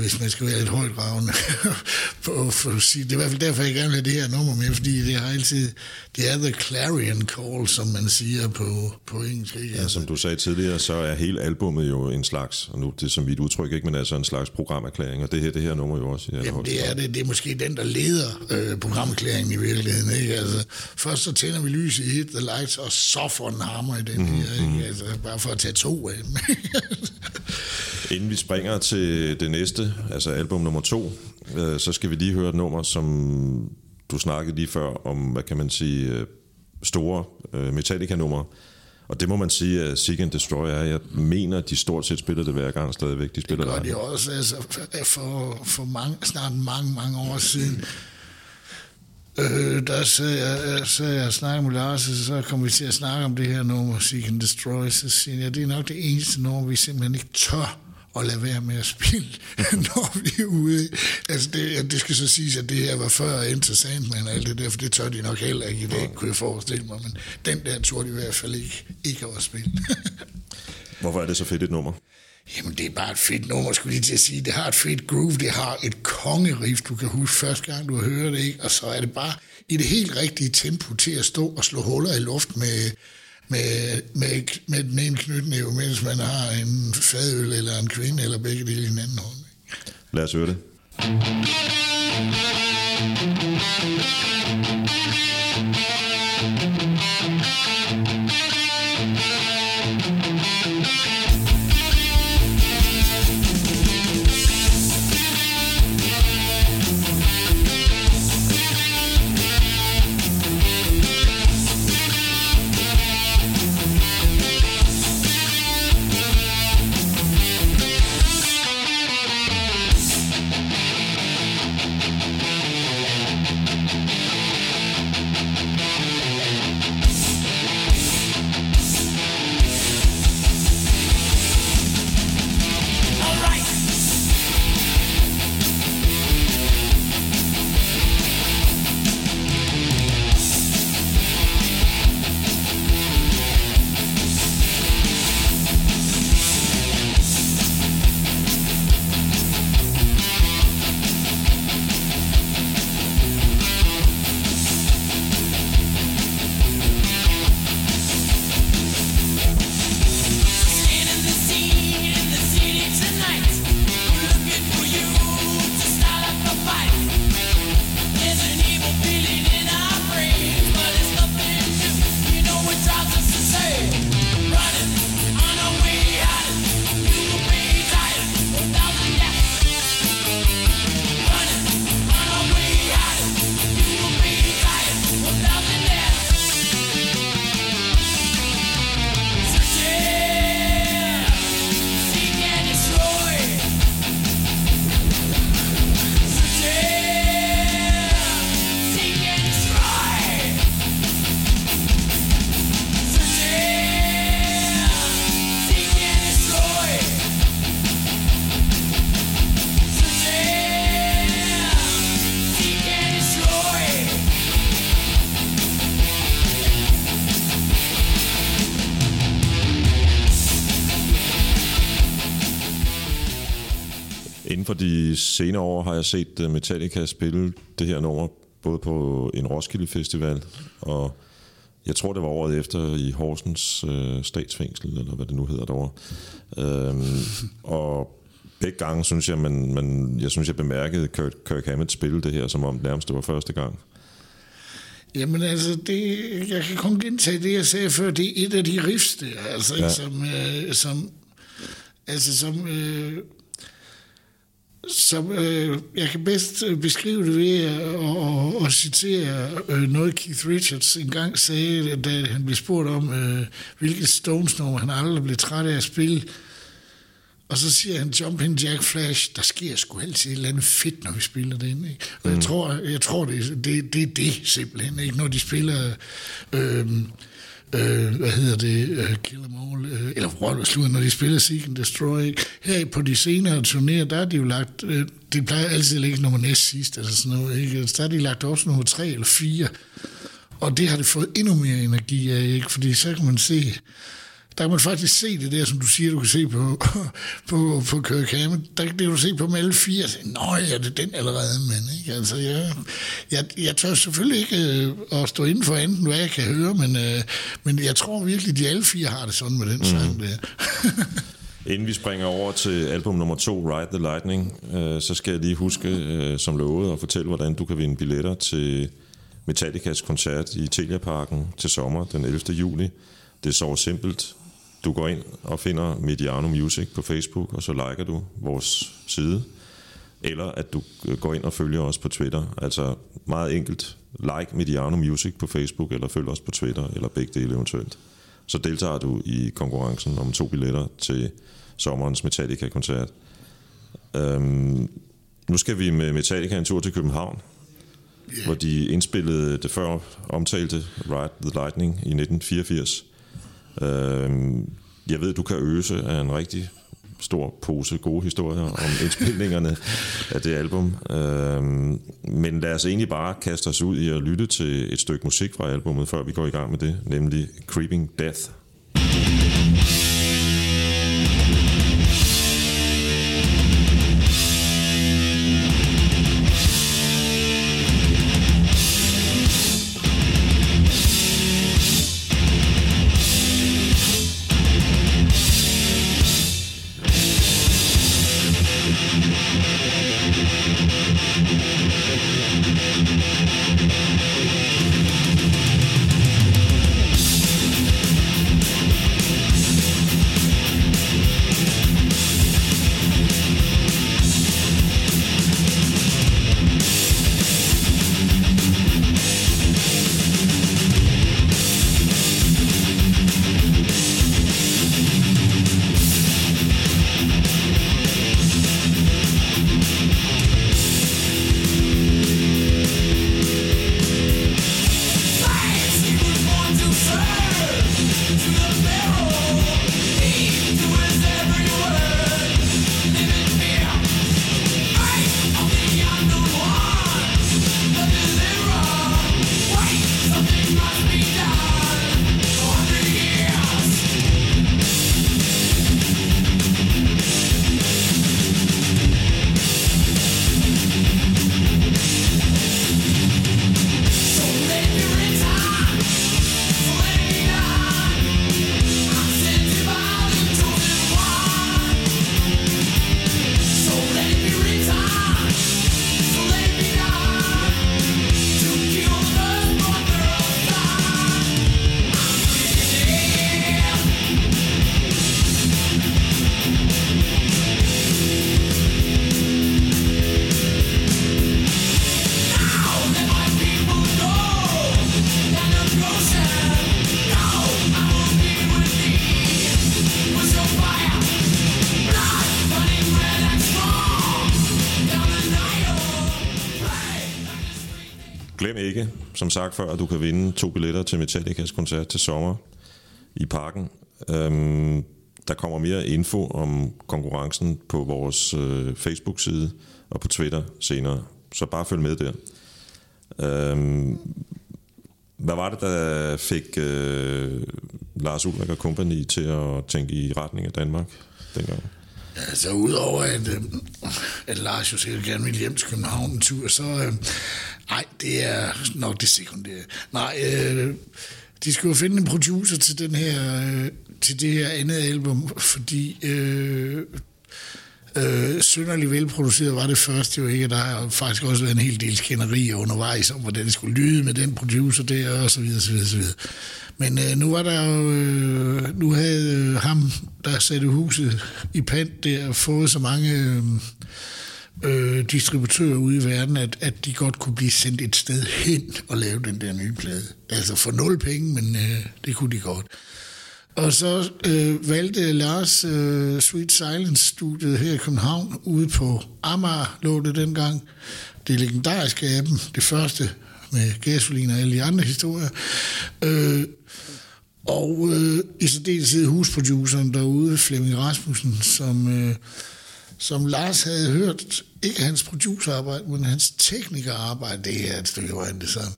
hvis man skal være lidt højdragende. for, for at sige. Det er i hvert fald derfor, jeg gerne vil have det her nummer med, fordi det har altid, det er the clarion call, som man siger på, på engelsk. Ikke? Ja, som du sagde tidligere, så er hele albummet jo en slags, og nu det er som mit udtryk ikke, men altså en slags programerklæring, og det her, det her nummer jo også. Jamen det er det, det er måske den, der leder øh, programerklæringen i virkeligheden. Ikke? Altså, først så tænder vi lys i Hit the Lights, og så får den hammer i den mm-hmm. her. Ikke? Mhm. Altså, bare for at tage to af dem. Inden vi springer til det næste, altså album nummer to, øh, så skal vi lige høre et nummer, som du snakkede lige før om, hvad kan man sige, øh, store øh, Metallica-numre. Og det må man sige, at Seek and Destroy er. Jeg mener, at de stort set spiller det hver gang stadigvæk. De spiller det gør de også. Altså, for, for mange, snart mange, mange år siden, Øh, der sad jeg, sad jeg og snakkede med Lars, og så kom vi til at snakke om det her nummer, Seek and Destroy, så siger jeg, det er nok det eneste nummer, vi simpelthen ikke tør at lade være med at spille, når vi er ude. Altså det, det skal så siges, at det her var før Enter Sandman og alt det der, for det tør de nok heller ikke i dag, kunne jeg forestille mig. Men den der tror de i hvert fald ikke, ikke at spille. Hvorfor er det så fedt et nummer? Jamen, det er bare et fedt nummer, skulle lige til at sige. Det har et fedt groove, det har et kongeriff, du kan huske første gang, du hørt det, ikke? Og så er det bare i det helt rigtige tempo til at stå og slå huller i luft med, med, med, med den ene knytnæve, mens man har en fadøl eller en kvinde, eller begge dele i den anden hånd. Lad os høre det. Thank you. Senere år har jeg set øh, Metallica spille det her nummer, både på en Roskilde Festival, og jeg tror, det var året efter i Horsens øh, statsfængsel, eller hvad det nu hedder derovre. Øhm, og begge gange synes jeg, man, man, jeg synes, jeg bemærkede Kirk, Kirk Hammett spille det her, som om nærmest det var første gang. Jamen altså, det, jeg kan kun gentage det, jeg sagde før, det er et af de riffs der, altså, ja. som, øh, som, altså, som øh, som øh, jeg kan bedst øh, beskrive det ved at, at, at citere øh, noget Keith Richards engang sagde, da han blev spurgt om, øh, hvilket Stones-nummer han aldrig blev træt af at spille. Og så siger han, Jumping Jack Flash, der sker sgu altid et eller andet fedt, når vi spiller det ind. Ikke? Og mm. jeg tror, jeg tror det, det, det er det simpelthen, ikke? når de spiller... Øh, øh, hvad hedder det, øh, Kill Em All, øh, eller Roller når de spiller Seek and Destroy. Ikke? Her på de senere turnéer, der er de jo lagt, øh, de plejer altid at ligge nummer næst sidst, eller sådan noget, ikke? Så der er de lagt også nummer tre eller fire. Og det har det fået endnu mere energi af, ikke? Fordi så kan man se, der kan man faktisk se det der, som du siger, du kan se på, på, på Hammett. Der kan du se på dem alle fire. Nå ja, det er den allerede, men ikke? Altså, jeg, jeg, jeg tør selvfølgelig ikke øh, at stå inden for enten, hvad jeg kan høre, men, øh, men jeg tror virkelig, de alle fire har det sådan med den mm. sang der. Inden vi springer over til album nummer to, Ride the Lightning, øh, så skal jeg lige huske, øh, som lovet, at fortælle, hvordan du kan vinde billetter til Metallicas koncert i Telia Parken til sommer den 11. juli. Det er så simpelt. Du går ind og finder Mediano Music på Facebook, og så liker du vores side. Eller at du går ind og følger os på Twitter. Altså meget enkelt. Like Mediano Music på Facebook, eller følg os på Twitter, eller begge dele eventuelt. Så deltager du i konkurrencen om to billetter til sommerens Metallica-koncert. Øhm, nu skal vi med Metallica en tur til København, yeah. hvor de indspillede det før omtalte Ride the Lightning i 1984. Øhm, jeg ved, du kan øse af en rigtig stor pose gode historier om indspilningerne af det album. Øhm, men lad os egentlig bare kaste os ud i at lytte til et stykke musik fra albumet, før vi går i gang med det, nemlig Creeping Death. som sagt før, at du kan vinde to billetter til Metallicas koncert til sommer i parken. Øhm, der kommer mere info om konkurrencen på vores øh, Facebook-side og på Twitter senere. Så bare følg med der. Øhm, hvad var det, der fik øh, Lars Ulrik og Company til at tænke i retning af Danmark dengang? Altså udover at, øh, at Lars jo sikkert gerne vil hjem til København en tur, så øh, nej, det er nok det sekundære. Nej, øh, de skulle jo finde en producer til den her øh, til det her andet album, fordi øh, øh, synderligt velproduceret var det første jo ikke, der har faktisk også været en hel del skænderier undervejs om, hvordan det skulle lyde med den producer der, og så videre, så videre, så videre. Men øh, nu var der jo, øh, nu havde øh, ham, der satte huset i pant der, fået så mange øh, øh, distributører ude i verden, at, at de godt kunne blive sendt et sted hen og lave den der nye plade. Altså for nul penge, men øh, det kunne de godt. Og så øh, valgte Lars øh, Sweet Silence-studiet her i København, ude på Amager lå det dengang. Det legendariske af dem, det første med gasolin og alle de andre historier. Øh, særdeleshed husproduceren derude, Flemming Rasmussen, som, øh, som Lars havde hørt, ikke hans producerarbejde, men hans teknikerarbejde, det er et stykke vejen det samme,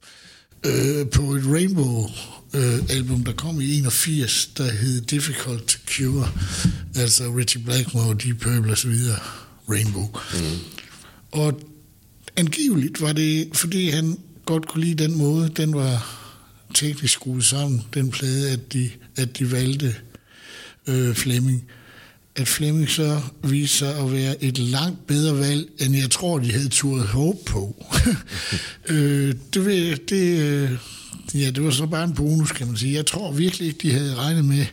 øh, på et Rainbow-album, der kom i 81, der hed Difficult to Cure, altså Richie Blackmore, Deep Purple osv., Rainbow. Mm. Og angiveligt var det, fordi han godt kunne lide den måde, den var teknisk skruet sammen, den plade, at de, at de valgte øh, Flemming. At Flemming så viste sig at være et langt bedre valg, end jeg tror, de havde turet håb på. øh, det, ved, det, øh, ja, det var så bare en bonus, kan man sige. Jeg tror virkelig ikke, de havde regnet med,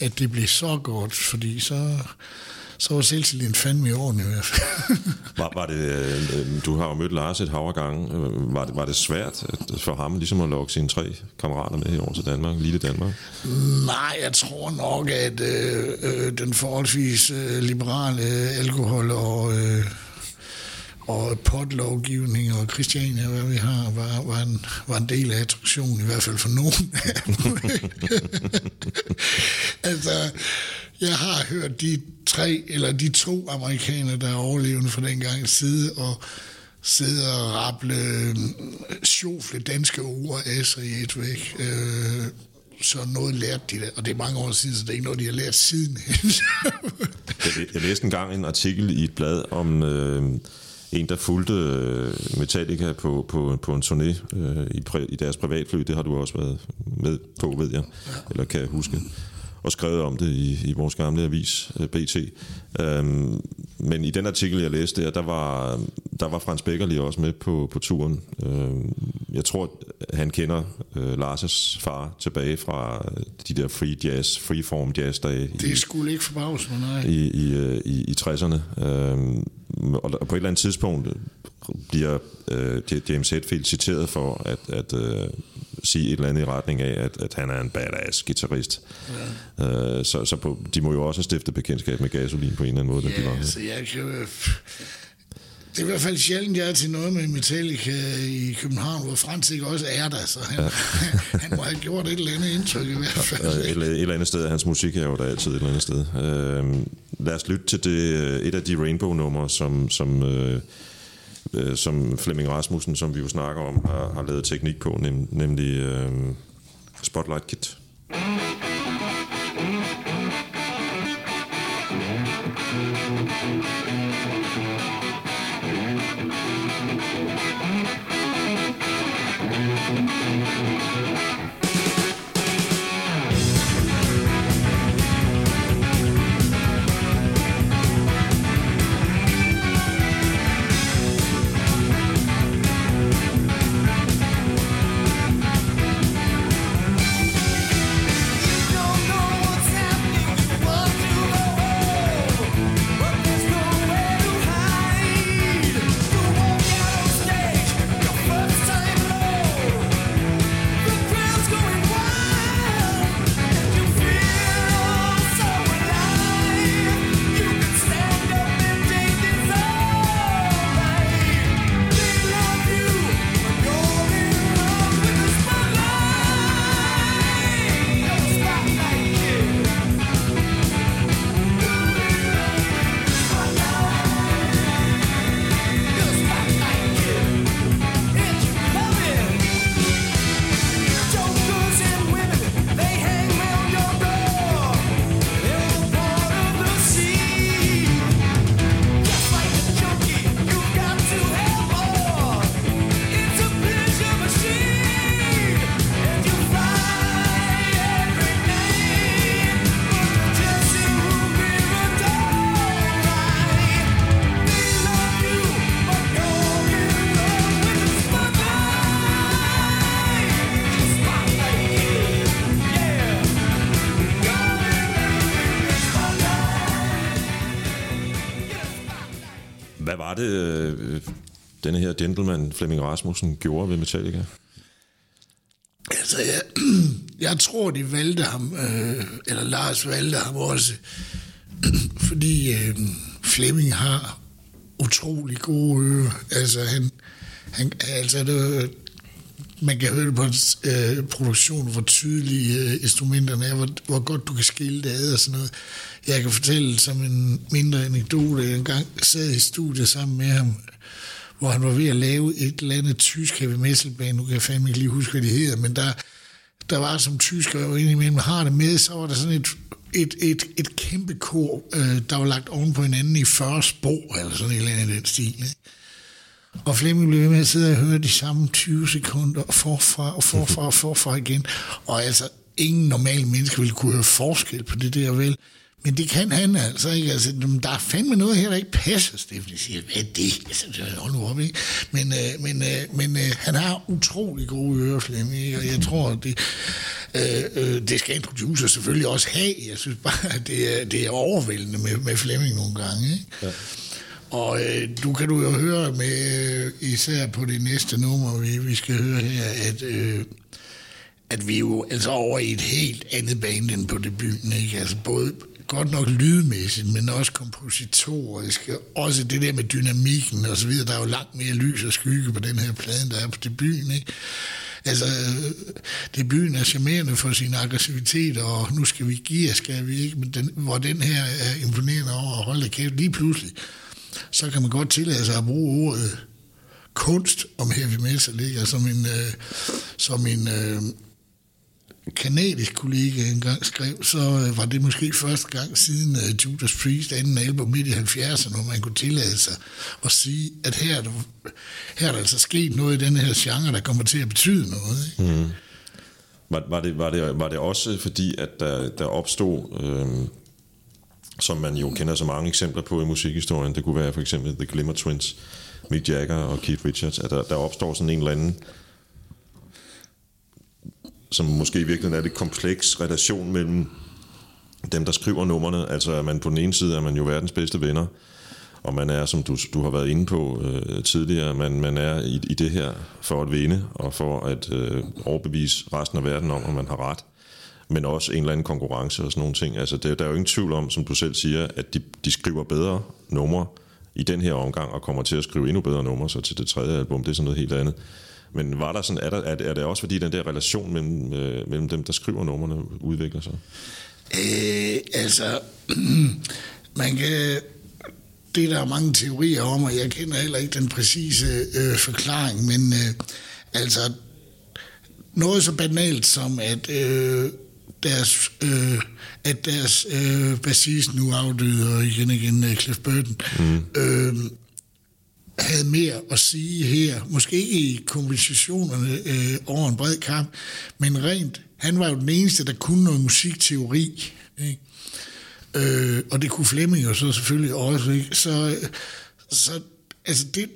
at det blev så godt, fordi så så var selvtilliden fandme i orden i hvert fald. var, var det, øh, du har jo mødt Lars et hav gange. Var det, var det svært for ham ligesom at lukke sine tre kammerater med over til Danmark, lille Danmark? Nej, jeg tror nok, at øh, øh, den forholdsvis øh, liberale alkohol og... Øh, og potlovgivning og Christiania, hvad vi har, var, var, en, var en del af attraktionen, i hvert fald for nogen. altså, jeg har hørt de tre eller de to amerikanere, der er overlevende fra den gang side og sidde og rable øh, sjofle danske ord af sig i et væk. Øh, så noget lærte de det, og det er mange år siden, så det er ikke noget, de har lært siden. jeg, jeg læste en gang en artikel i et blad om øh, en, der fulgte øh, Metallica på, på, på en turné øh, i, i deres privatfly. Det har du også været med på, ved jeg, ja. eller kan jeg huske og skrevet om det i, i vores gamle avis, øh, BT. Øhm, men i den artikel, jeg læste der, der var, der var Frans Beckerli også med på, på turen. Øhm, jeg tror, han kender øh, Lars' far tilbage fra de der free jazz, freeform jazz dage. Det skulle ikke forbavse mig, nej. I, i, øh, i, i 60'erne. Øhm, og på et eller andet tidspunkt bliver øh, James Hetfield citeret for at, at øh, sige et eller andet i retning af, at, at han er en badass guitarist. Ja. Øh, så så på, de må jo også have stiftet bekendtskab med gasolin på en eller anden måde, ja, de var så jeg kan jo... Det er i hvert fald sjældent, jeg er til noget med Metallica i København, hvor Frans ikke også er der, så han, ja. han må have gjort et eller andet indtryk i hvert fald. Ja, et, et eller andet sted, hans musik er jo der altid et eller andet sted. Øh, lad os lytte til det, et af de Rainbow-numre, som, som øh, øh, som Flemming Rasmussen, som vi jo snakker om, har, har lavet teknik på, nem, nemlig øh, Spotlight Kit. Flemming Rasmussen, gjorde ved Metallica? Altså, jeg, jeg tror, de valgte ham, øh, eller Lars valgte ham også, fordi øh, Flemming har utrolig gode ører. Altså, han, han, altså det, man kan høre det på øh, produktion, hvor tydelige øh, instrumenterne er, hvor, hvor godt du kan skille det ad og sådan noget. Jeg kan fortælle som en mindre anekdote, jeg engang sad i studiet sammen med ham, hvor han var ved at lave et eller andet tysk heavy metal band, nu kan jeg fandme ikke lige huske, hvad det hedder, men der, der var som tysker jo indimellem har det med, så var der sådan et, et, et, et kæmpe kor, øh, der var lagt oven på hinanden i 40 spor, eller sådan et eller andet i den stil. Ikke? Og Flemming blev ved med at sidde og høre de samme 20 sekunder, forfra og forfra og forfra igen. Og altså, ingen normal menneske ville kunne høre forskel på det der, vel? Men det kan han altså ikke. Altså, der er fandme noget her, der ikke passer, Steffen siger. Hvad er det? Altså, hold nu op, ikke? Men, øh, men, øh, men øh, han har utrolig gode ører, Flemming, og jeg tror, det, øh, øh, det skal en producer selvfølgelig også have. Jeg synes bare, at det er, det er overvældende med, med Flemming nogle gange, ikke? Ja. Og øh, du kan du jo høre med, især på det næste nummer, vi, vi skal høre her, at, øh, at vi er jo altså over i et helt andet band end på debuten, ikke? Altså både godt nok lydmæssigt, men også kompositorisk, også det der med dynamikken og så videre, der er jo langt mere lys og skygge på den her plade, der er på debuten, ikke? Altså, debuten er charmerende for sin aggressivitet, og nu skal vi give, skal vi ikke, men den, hvor den her er imponerende over at holde kæft lige pludselig, så kan man godt tillade sig at bruge ordet kunst om heavy metal, ikke? Altså, som en, øh, som en øh, kanadisk kollega engang skrev, så øh, var det måske første gang siden øh, Judas Priest anden album midt i 70'erne, hvor man kunne tillade sig at sige, at her er, der, her er der altså sket noget i den her genre, der kommer til at betyde noget. Ikke? Mm. Var, var, det, var, det, var det også fordi, at der, der opstod... Øh som man jo kender så mange eksempler på i musikhistorien. Det kunne være for eksempel The Glimmer Twins, Mick Jagger og Keith Richards, at der, der opstår sådan en eller anden som måske i virkeligheden er lidt kompleks relation mellem dem, der skriver numrene. Altså, at man på den ene side er man jo verdens bedste venner, og man er, som du, du har været inde på øh, tidligere, man, man er i, i det her for at vinde, og for at øh, overbevise resten af verden om, at man har ret men også en eller anden konkurrence og sådan nogle ting. Altså, det, der er jo ingen tvivl om, som du selv siger, at de, de skriver bedre numre i den her omgang, og kommer til at skrive endnu bedre numre så til det tredje album. Det er sådan noget helt andet. Men var der sådan, er, der, er, det, er det også fordi den der relation mellem, øh, mellem dem, der skriver numrene, udvikler sig? Øh, altså, man kan, det der er mange teorier om, og jeg kender heller ikke den præcise øh, forklaring, men øh, altså, noget så banalt som, at øh, deres, øh, at deres øh, bassist nu afdøde, og igen igen uh, Cliff Burton, mm. øh, havde mere at sige her. Måske ikke i kompensationerne øh, over en bred kamp, men rent, han var jo den eneste, der kunne noget musikteori. Ikke? Øh, og det kunne Flemming jo så selvfølgelig også. Ikke? Så, så altså det,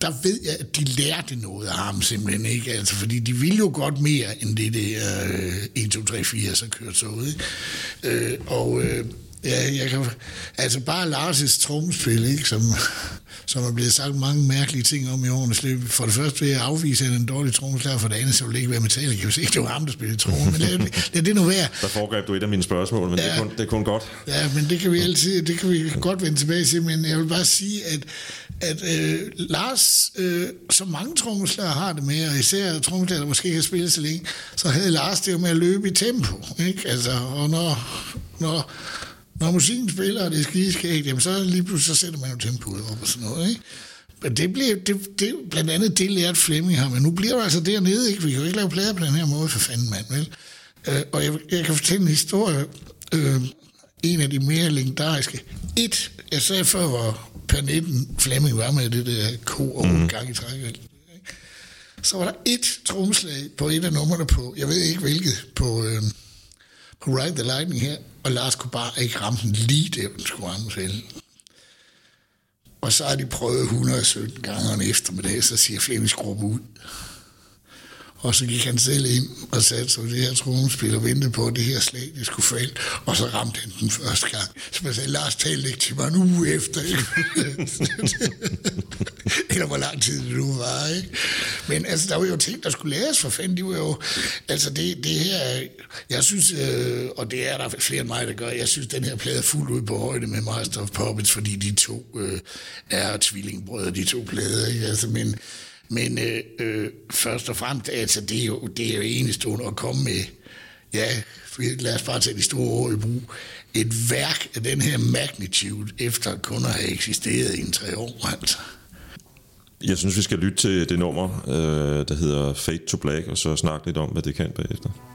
der ved jeg, at de lærte noget af ham simpelthen, ikke? Altså, fordi de ville jo godt mere, end det der øh, 1, 2, 3, 4, så kørte så ud, ikke? Øh, og øh, ja, jeg kan, altså bare Lars' trommespil, ikke? Som, som er blevet sagt mange mærkelige ting om i årenes løb. For det første vil jeg afvise, at en dårlig trommeslager, for det andet så vil det ikke være Metallica, hvis ikke det var ham, der spillede tromme. Men lad, lad det nu være. Der foregreb du et af mine spørgsmål, men ja, det, er kun, det er kun godt. Ja, men det kan vi altid, det kan vi godt vende tilbage til, men jeg vil bare sige, at, at øh, Lars, øh, som mange trommeslager har det med, og især trommeslager, der måske ikke har spillet så længe, så havde Lars det jo med at løbe i tempo, ikke? Altså, og når, når når musikken spiller, og det er skideskægt, jamen så lige pludselig så sætter man jo tempoet op og sådan noget, ikke? Men det blev, det, det, blandt andet det lærte Flemming her, men nu bliver du altså dernede, ikke? Vi kan jo ikke lave plader på den her måde, for fanden mand, vel? Øh, og jeg, jeg kan fortælle en historie, øh, en af de mere legendariske. Et, jeg sagde før, hvor per 19 Flemming var med det der ko og mm. gang i træk, så var der et tromslag på et af numrene på, jeg ved ikke hvilket, på, øh, Ride the Lightning her, og Lars kunne bare ikke ramme den lige der, den skulle ramme selv. Og så har de prøvet 117 gange en eftermiddag, så siger Flemmings gruppe ud. Og så gik han selv ind og satte sig det her trommespil og ventede på, at det her slag det skulle falde. Og så ramte han den første gang. Så man sagde, Lars talte ikke til mig en uge efter. Eller hvor lang tid det nu var. Ikke? Men altså, der var jo ting, der skulle læres for fanden. De var jo, altså det, det her, jeg synes, øh, og det er der flere end mig, der gør, jeg synes, den her plade er fuldt ud på højde med Master of Puppets, fordi de to øh, er tvillingbrødre, de to plader. Ikke? Altså, men, men øh, øh, først og fremmest, altså, det er jo, det er jo enestående at komme med, ja, lad os bare tage de store ord i brug, et værk af den her magnitude, efter kun at have eksisteret i en tre år, altså. Jeg synes, vi skal lytte til det nummer, øh, der hedder Fate to Black, og så snakke lidt om, hvad det kan bagefter.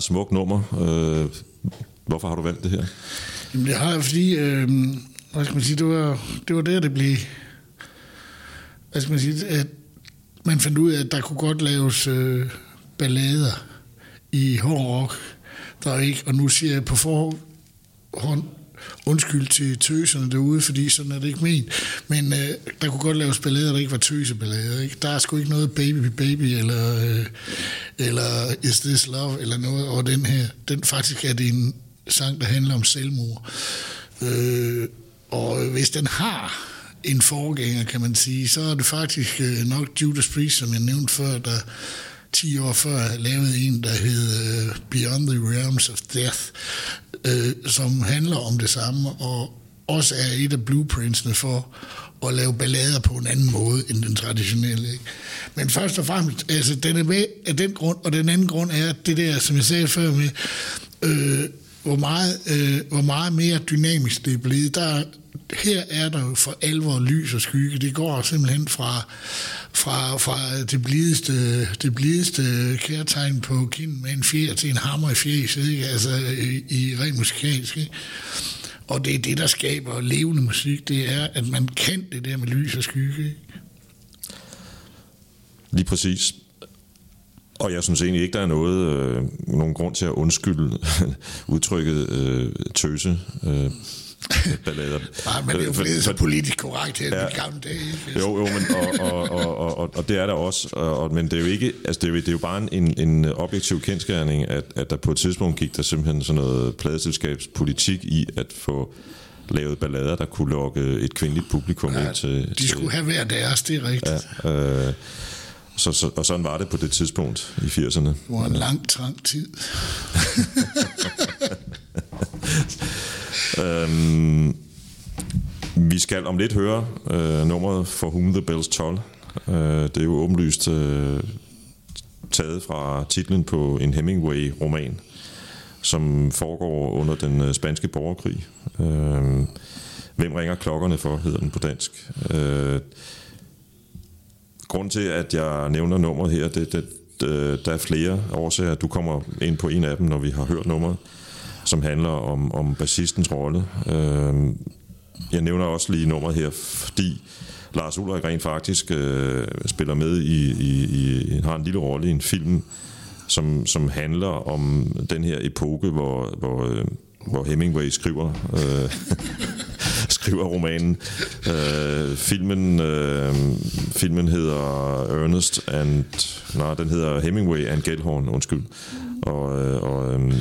Smukt nummer. Øh, hvorfor har du valgt det her? Jamen, det har jeg, fordi, øh, hvad skal man sige, det var, det var der, det blev, hvad skal man sige, at man fandt ud af, at der kunne godt laves øh, ballader i hård rock, der er ikke, og nu siger jeg på forhånd, undskyld til tøserne derude, fordi sådan er det ikke ment. Men øh, der kunne godt laves ballader, der ikke var tøseballader. Ikke? Der er sgu ikke noget baby baby, eller, øh, eller is this love, eller noget over den her. Den faktisk er det en sang, der handler om selvmord. Øh, og hvis den har en forgænger, kan man sige, så er det faktisk øh, nok Judas Priest, som jeg nævnte før, der 10 år før lavede en, der hed uh, Beyond the Realms of Death, uh, som handler om det samme, og også er et af blueprintsene for at lave ballader på en anden måde end den traditionelle. Ikke? Men først og fremmest, altså, den er med af den grund, og den anden grund er det der, som jeg sagde før med, øh, hvor, meget, øh, hvor meget mere dynamisk det er blevet. Der, her er der jo for alvor lys og skygge. Det går simpelthen fra, fra, fra det blideste, det blideste kærtegn på kind med en fjer til en hammer i fjes, ikke? altså i, i ren musikalsk. Ikke? Og det er det, der skaber levende musik, det er, at man kan det der med lys og skygge. Ikke? Lige præcis. Og jeg synes egentlig ikke, der er noget, øh, nogen grund til at undskylde udtrykket øh, tøse. Øh, ballader. Men det er jo blevet så politisk korrekt her ja. i gamle dage. Jo, jo, men, og, og, og, og, og det er der også. Og, men det er jo ikke, altså det er jo, det er jo bare en, en objektiv kendskærning, at, at der på et tidspunkt gik der simpelthen sådan noget pladeselskabspolitik i at få lavet ballader, der kunne lokke et kvindeligt publikum ja, ind til... De skulle til, have hver deres, det er rigtigt. Ja, øh, så, så, og sådan var det på det tidspunkt i 80'erne. Det var en lang, trang tid. øhm, vi skal om lidt høre øh, nummeret For Whom the Bells Toll. Øh, det er jo åbenlyst øh, taget fra titlen på en Hemingway-roman, som foregår under den øh, spanske borgerkrig. Øh, Hvem ringer klokkerne for, hedder den på dansk. Øh, grunden til, at jeg nævner nummeret her, det, det, øh, der er flere årsager. Du kommer ind på en af dem, når vi har hørt nummeret, som handler om, om bassistens rolle. Øh, jeg nævner også lige nummeret her, fordi Lars Ulrik rent faktisk øh, spiller med i, i, i, har en lille rolle i en film, som, som handler om den her epoke, hvor, hvor, øh, hvor Hemingway skriver øh, skriver romanen. Øh, filmen, øh, filmen hedder Ernest and... Nej, den hedder Hemingway and Gellhorn, undskyld. Og, øh, og, øh,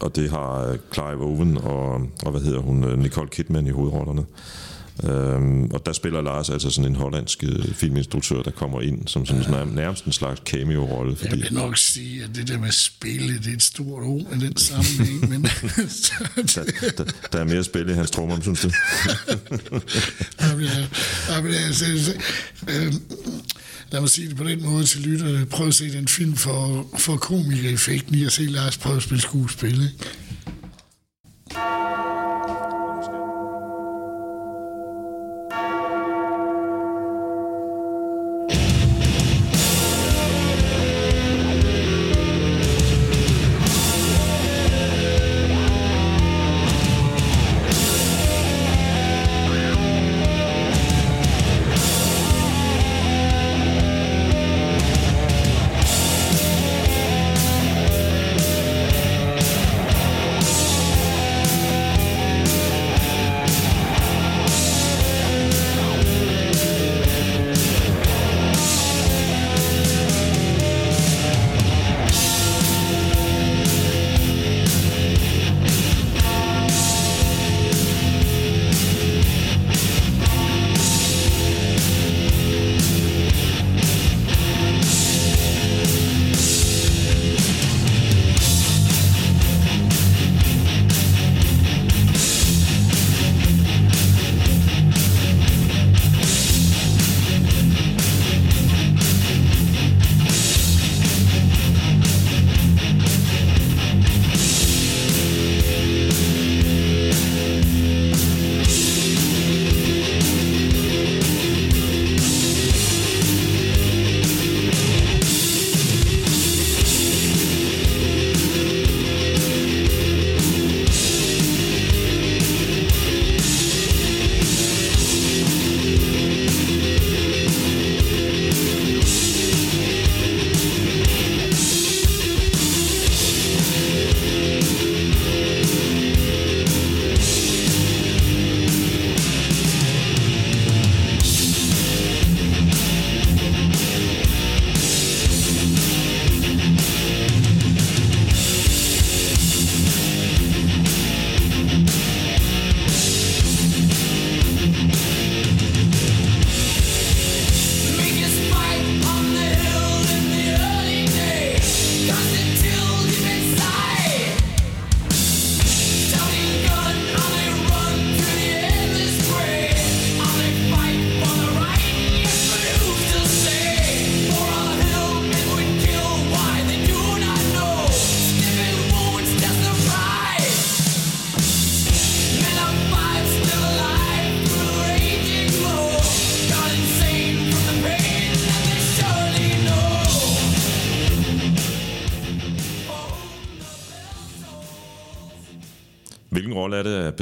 og det har Clive Owen og, og hvad hedder hun, øh, Nicole Kidman i hovedrollerne. Øhm, og der spiller Lars altså sådan en hollandsk øh, filminstruktør, der kommer ind som sådan ja. nærmest en slags cameo-rolle. Fordi... Jeg vil nok sige, at det der med spille, det er et stort ord i den sammenhæng. men... der, der, der, er mere at spille i hans trommer, synes du? jamen, ja, jamen, altså, øh, lad mig sige det på den måde til lytterne. Prøv at se den film for, for komikereffekten i at se Lars prøve at spille skuespil. Ikke?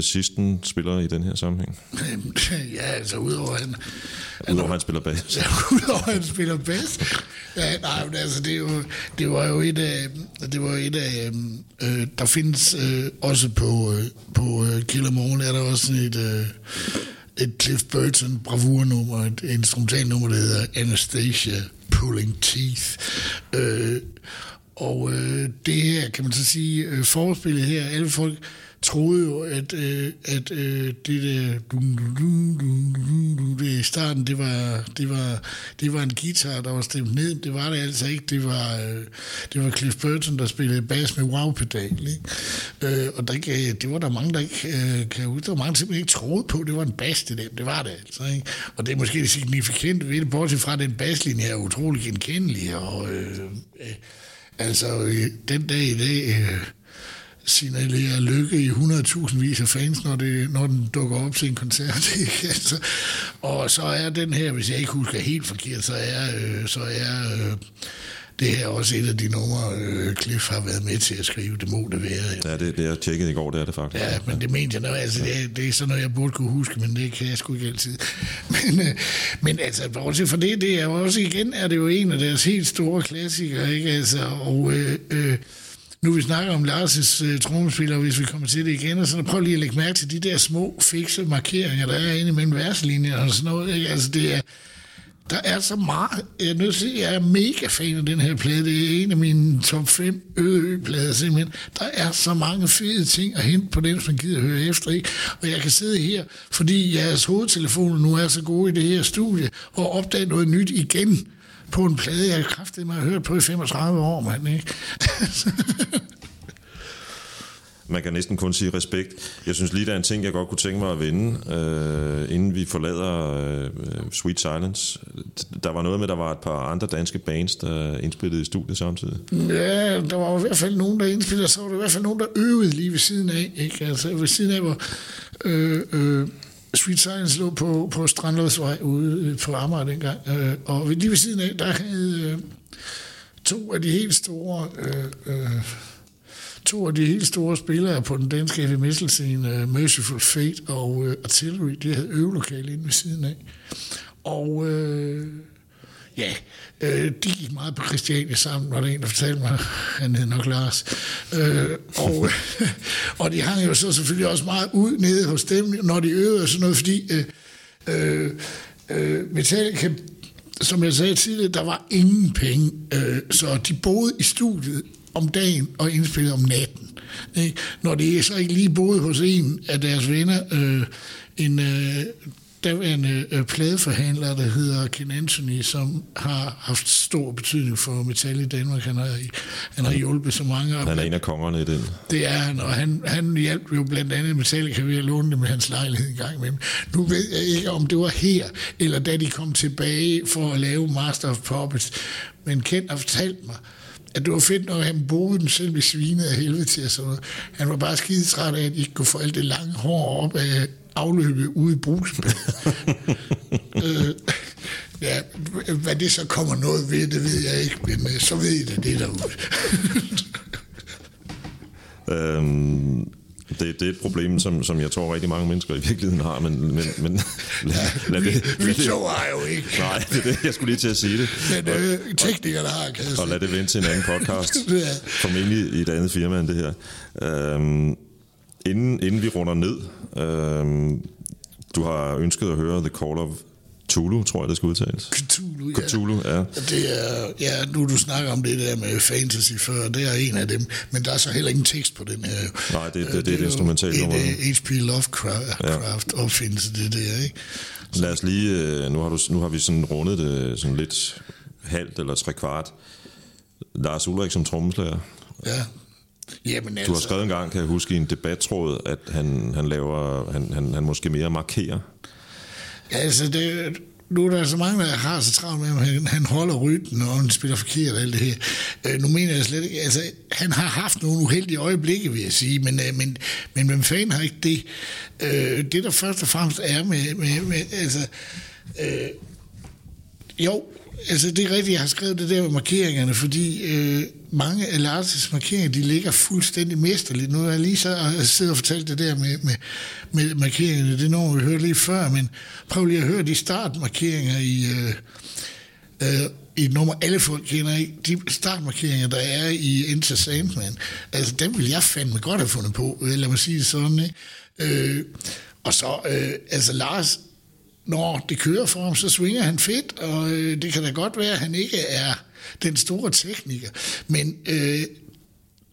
Bassisten spiller i den her sammenhæng? ja, altså udover han... Udover han spiller bass. Ja, udover han spiller bass. Ja, nej, men altså, det, er jo, det var jo et af... Det var et af øh, der findes øh, også på, øh, på øh, Killer Morgen, er der også sådan et... Øh, et Cliff Burton bravurnummer, et instrumentalnummer, der hedder Anastasia Pulling Teeth. Øh, og øh, det her, kan man så sige, øh, forspillet her, alle folk troede jo, at, øh, at øh, det der dum, dum, dum, dum, dum, dum, det i starten, det var, det var, det var en guitar, der var stemt ned. Det var det altså ikke. Det var, øh, det var Cliff Burton, der spillede bass med wow-pedal. Ikke? Øh, og der, det var der mange, der ikke øh, kan huske. Der var mange, der simpelthen ikke troede på, det var en bass, det der. Det var det altså. Ikke? Og det er måske det signifikante ved det, bortset fra den basslinje er utrolig genkendelig. Og, øh, øh, altså, øh, den dag i dag... Øh, signalerer lykke i 100.000 vis af fans, når, det, når den dukker op til en koncert. Ikke? Altså, og så er den her, hvis jeg ikke husker helt forkert, så er, øh, så er øh, det her også et af de numre, øh, Cliff har været med til at skrive. Det må det være. Ja, det, det jeg tjekket i går, det er det faktisk. Ja, men det mente jeg nok. Altså, det, det er sådan noget, jeg burde kunne huske, men det kan jeg sgu ikke altid. Men, øh, men altså, bortset for det, det er også igen, er det jo en af deres helt store klassikere, ikke? Altså, og øh, øh, nu vi snakker om Lars' øh, uh, trommespiller, hvis vi kommer til det igen, og så prøv lige at lægge mærke til de der små fikse markeringer, der er inde imellem verslinjer og sådan noget. Ikke? Altså det er, der er så meget. Jeg er nødt til jeg er mega fan af den her plade. Det er en af mine top 5 ø-plader simpelthen. Der er så mange fede ting at hente på den, hvis man gider at høre efter. Ikke? Og jeg kan sidde her, fordi jeres hovedtelefoner nu er så gode i det her studie, og opdage noget nyt igen på en plade, jeg har kraftet mig at høre på i 35 år, mand, ikke? Man kan næsten kun sige respekt. Jeg synes lige, der er en ting, jeg godt kunne tænke mig at vende, øh, inden vi forlader øh, Sweet Silence. Der var noget med, der var et par andre danske bands, der indspillede i studiet samtidig. Ja, der var i hvert fald nogen, der indspillede, så var der i hvert fald nogen, der øvede lige ved siden af. Ikke? Altså ved siden af, hvor... Øh, øh, Sweet Science lå på, på Strandlodsvej ude på Amager dengang. Øh, og lige ved siden af, der havde øh, to af de helt store... Øh, øh, to af de helt store spillere på den danske heavy metal scene, uh, øh, Merciful Fate og uh, Artillery, de havde øvelokale inde ved siden af. Og uh, ja, øh, de gik meget på Christiania sammen, var der en, der fortalte mig, han hed nok Lars. Øh, og, og de hang jo så selvfølgelig også meget ud nede hos dem, når de øvede og sådan noget, fordi øh, øh, øh Metallica som jeg sagde tidligere, der var ingen penge, øh, så de boede i studiet om dagen og indspillede om natten. Ikke? Når de så ikke lige boede hos en af deres venner, øh, en øh, daværende øh, pladeforhandler, der hedder Ken Anthony, som har haft stor betydning for metal i Danmark. Han har, han har hjulpet så mange. Han er en af kongerne i den. Det er han, og han, han hjalp jo blandt andet Metallica ved at låne det med hans lejlighed en gang med Nu ved jeg ikke, om det var her, eller da de kom tilbage for at lave Master of Puppets. Men Ken har fortalt mig, at det var fedt, når han boede den selv i svinet af helvede til og sådan noget. Han var bare skide træt af, at de ikke kunne få alt det lange hår op af afløbet ude i brusen. øh, ja, hvad det så kommer noget ved, det ved jeg ikke, men øh, så ved I det, det derude. øhm, det, det er et problem, som, som jeg tror rigtig mange mennesker i virkeligheden har, men, men, men lad, ja, lad vi, det, vi to har jo ikke. Nej, det er det, jeg skulle lige til at sige det. Men øh, teknikerne har, kan Og lad det vente til en anden podcast. ja. Formentlig i et andet firma end det her. Øhm, inden, inden vi runder ned, øhm, du har ønsket at høre The Call of Cthulhu, tror jeg, det skal udtales. Cthulhu, ja. Cthulhu, ja. Det er, ja, nu du snakker om det der med fantasy før, det er en af dem, men der er så heller ingen tekst på den her. Nej, det, det, det, det er et instrumentalt nummer. H.P. Lovecraft ja. opfindelse, det der, ikke? Så. Lad os lige, øh, nu har, du, nu har vi sådan rundet det sådan lidt halvt eller tre kvart. Lars Ulrik som trommeslager. Ja, Jamen, altså. Du har altså- skrevet en gang, kan jeg huske, i en debattråd, at han, han laver, han, han, han måske mere markerer. Ja, altså, det, nu er der så mange, der har så travlt med, at han, han holder rytten, og han spiller forkert og alt det her. Øh, nu mener jeg slet ikke, altså, han har haft nogle uheldige øjeblikke, vil jeg sige, men, øh, men, men hvem fanden har ikke det? Øh, det, der først og fremmest er med, med, med altså, øh, jo, altså det er rigtigt, jeg har skrevet det der med markeringerne, fordi øh, mange af Lars' markeringer, de ligger fuldstændig mesterligt. Nu har jeg lige så øh, siddet og fortalt det der med, med, med markeringerne, det når vi hørte lige før, men prøv lige at høre de startmarkeringer i, øh, øh, i et nummer, alle folk kender i, De startmarkeringer, der er i Enter Sandman, altså dem vil jeg fandme godt have fundet på, øh, lad mig sige det sådan, ikke? Øh, og så, øh, altså Lars, når det kører for ham, så svinger han fedt, og øh, det kan da godt være, at han ikke er den store tekniker, men øh,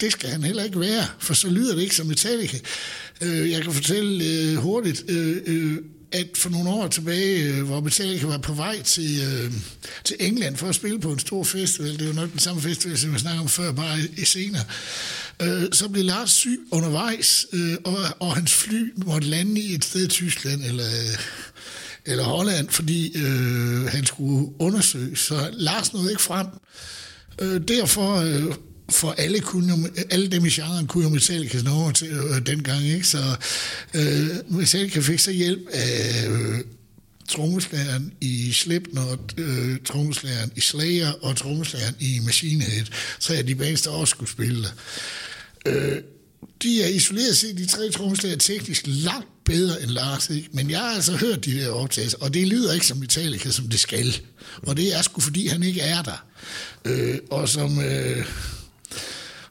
det skal han heller ikke være, for så lyder det ikke som Metallica. Øh, jeg kan fortælle øh, hurtigt, øh, øh, at for nogle år tilbage, øh, hvor Metallica var på vej til, øh, til England for at spille på en stor festival, det var nok den samme festival, som vi snakkede om før, bare i senere, øh, så blev Lars syg undervejs, øh, og, og hans fly måtte lande i et sted i Tyskland, eller øh, eller Holland, fordi øh, han skulle undersøge. Så Lars nåede ikke frem. Øh, derfor øh, for alle, kunne, alle dem i genren kunne jo Metallica nummer til øh, dengang, ikke? Så øh, Metallica fik så hjælp af øh, trommeslageren i Slipknot, øh, trommeslageren i Slayer og trommeslageren i Machine Head, så er de bands, der også skulle spille. Øh, de er isoleret set, de tre trommeslager, teknisk langt bedre end Lars, ikke? men jeg har altså hørt de der optagelser, og det lyder ikke som Metallica, som det skal. Og det er sgu, fordi han ikke er der. Øh, og som... Øh,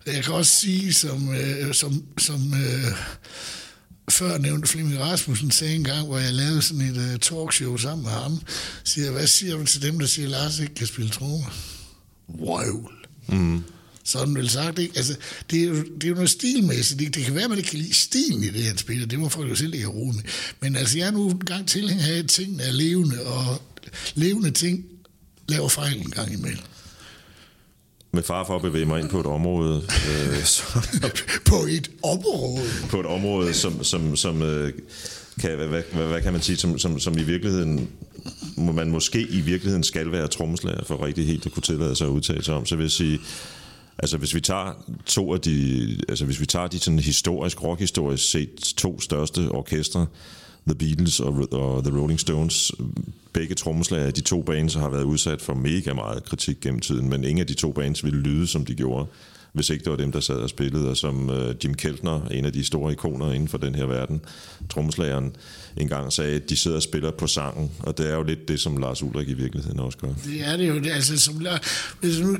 jeg kan også sige, som, øh, som, som øh, før nævnte Flemming Rasmussen sagde en gang, hvor jeg lavede sådan et øh, talkshow sammen med ham, siger, hvad siger man til dem, der siger, at Lars ikke kan spille trommer? Wow. Mm. Sådan vel sagt, ikke? Altså, det, er jo, det er jo noget stilmæssigt. Det, det kan være, at man ikke kan lide stilen i det, han spiller. Det må folk jo selv ikke have med. Men altså, jeg er nu en gang tilhænger af, at tingene er levende, og levende ting laver fejl en gang imellem med far for at bevæge mig ind på et område. Øh, så, på et område? På et område, som, som, som øh, kan, hvad, hvad, hvad kan man sige, som, som, som i virkeligheden, man måske i virkeligheden skal være trommeslager for rigtig helt at kunne tillade sig at udtale sig om. Så vil jeg sige, Altså hvis vi tager to af de, altså hvis vi tager de sådan historisk, rockhistorisk set to største orkestre, The Beatles og, og The Rolling Stones, begge trommeslager de to bands har været udsat for mega meget kritik gennem tiden, men ingen af de to bands ville lyde, som de gjorde, hvis ikke det var dem, der sad og spillede. Og som uh, Jim Keltner, en af de store ikoner inden for den her verden, trommeslageren, engang sagde, at de sidder og spiller på sangen, og det er jo lidt det, som Lars Ulrik i virkeligheden også gør. Det er det jo. Det, altså, som, hvis nu,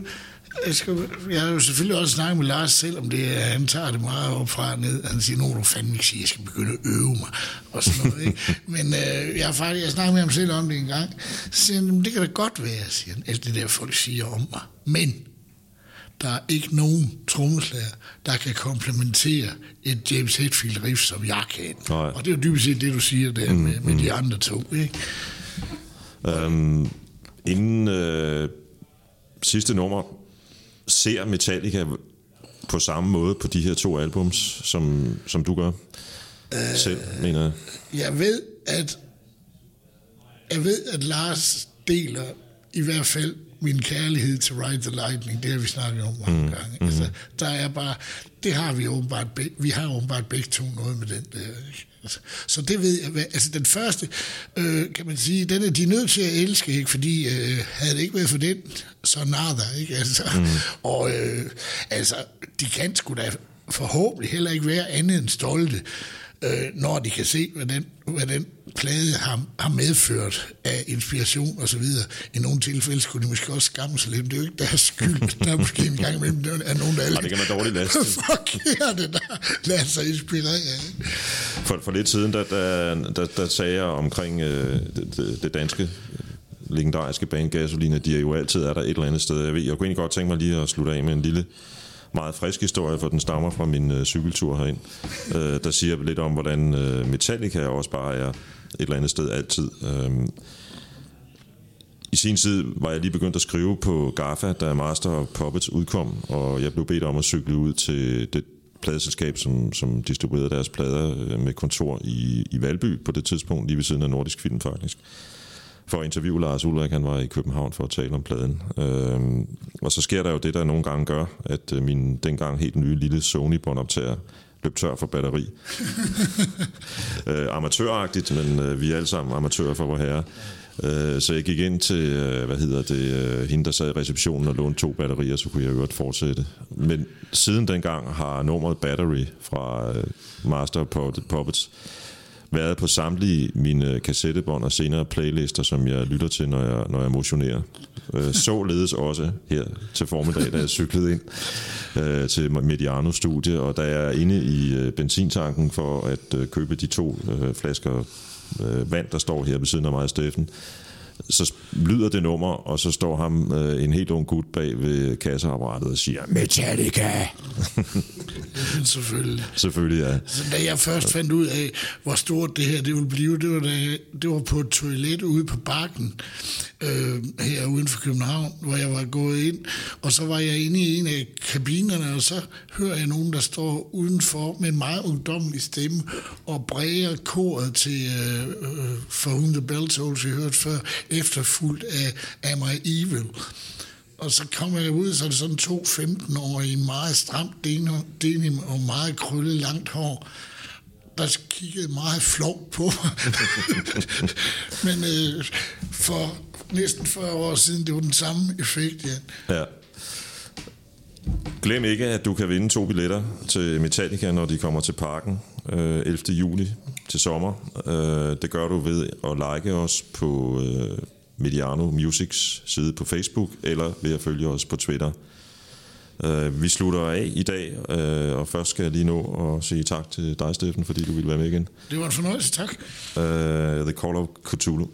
jeg, skal, jeg har jo selvfølgelig også snakket med Lars selv om det. Han tager det meget op fra og ned. Han siger, nu du fandme ikke sige, jeg skal begynde at øve mig. Og sådan noget, ikke? Men øh, jeg har faktisk jeg snakket med ham selv om det en gang. Så siger han, det kan da godt være, siger han, alt det der folk siger om mig. Men der er ikke nogen trommeslager, der kan komplementere et James Hetfield riff, som jeg kan. Nej. Og det er jo dybest set det, du siger der mm, med, med mm. de andre to. Ikke? Um, inden øh, sidste nummer, ser Metallica på samme måde på de her to albums, som, som du gør øh, selv, mener jeg? Jeg ved, at jeg ved, at Lars deler i hvert fald min kærlighed til Ride the Lightning, det har vi snakket om mange mm, gange. Mm. Altså, der er bare, det har vi åbenbart, vi har åbenbart begge to noget med den der. Ikke? Altså, så det ved jeg. Altså den første, øh, kan man sige, den er de nødt til at elske, ikke? fordi øh, havde det ikke været for den, så nada, ikke? Altså, mm. Og øh, altså, de kan sgu da forhåbentlig heller ikke være andet end stolte øh, når de kan se, hvad den, hvad den plade har, har medført af inspiration og så videre. I nogle tilfælde skulle de måske også skamme sig lidt, det er jo ikke deres skyld. Der er måske en gang imellem der er nogen, der er det kan man dårligt laste. forkerte, der lader sig inspirere. For, for lidt siden, der, der, der, der sagde jeg omkring øh, det, det, det danske legendariske band Gasolina, de er jo altid er der et eller andet sted. Jeg, ved, jeg kunne egentlig godt tænke mig lige at slutte af med en lille meget frisk historie, for den stammer fra min øh, cykeltur herind, øh, der siger lidt om, hvordan øh, Metallica også bare er et eller andet sted altid. Øh, i sin tid var jeg lige begyndt at skrive på GAFA, da Master of Puppets udkom, og jeg blev bedt om at cykle ud til det pladeselskab, som, som distribuerede deres plader øh, med kontor i, i Valby på det tidspunkt, lige ved siden af Nordisk Film faktisk for at interviewe Lars Ulrik. Han var i København for at tale om pladen. Øh, og så sker der jo det, der nogle gange gør, at øh, min dengang helt nye lille Sony-båndoptager løb tør for batteri. øh, amatøragtigt, men øh, vi er alle sammen amatører for vor herre. Øh, så jeg gik ind til, øh, hvad hedder det, øh, hende der sad i receptionen og lånte to batterier, så kunne jeg jo fortsætte. Men siden dengang har nummeret Battery fra Master of Puppets været på samtlige mine kassettebånd og senere playlister, som jeg lytter til, når jeg, når jeg motionerer. Øh, således også her til formiddag, da jeg cyklede ind øh, til Mediano Studie, og da jeg er inde i øh, benzintanken for at øh, købe de to øh, flasker øh, vand, der står her ved siden af mig og Steffen, så lyder det nummer, og så står ham øh, en helt ung gut bag ved kasseapparatet og siger, Metallica! Selvfølgelig. Selvfølgelig, ja. Så da jeg først fandt ud af, hvor stort det her det ville blive, det var, da, det var på et toilet ude på bakken øh, her uden for København, hvor jeg var gået ind, og så var jeg inde i en af kabinerne, og så hører jeg nogen, der står udenfor med en meget ungdommelig stemme og bræger koret til øh, øh, For Whom the Bell Tolls, vi hørte før, efterfulgt af Am I Evil. Og så kommer jeg ud, så er det sådan to 15-årige, meget stramt denim og meget krøllet langt hår, der kiggede meget flov på. Men øh, for næsten 40 år siden, det var den samme effekt, ja. Ja. Glem ikke, at du kan vinde to billetter til Metallica, når de kommer til parken øh, 11. juli til sommer. Øh, det gør du ved at like os på øh, Mediano Musics side på Facebook, eller ved at følge os på Twitter. Uh, vi slutter af i dag, uh, og først skal jeg lige nå at sige tak til dig, Steffen, fordi du ville være med igen. Det var en fornøjelse, tak. Uh, The Call of Cthulhu.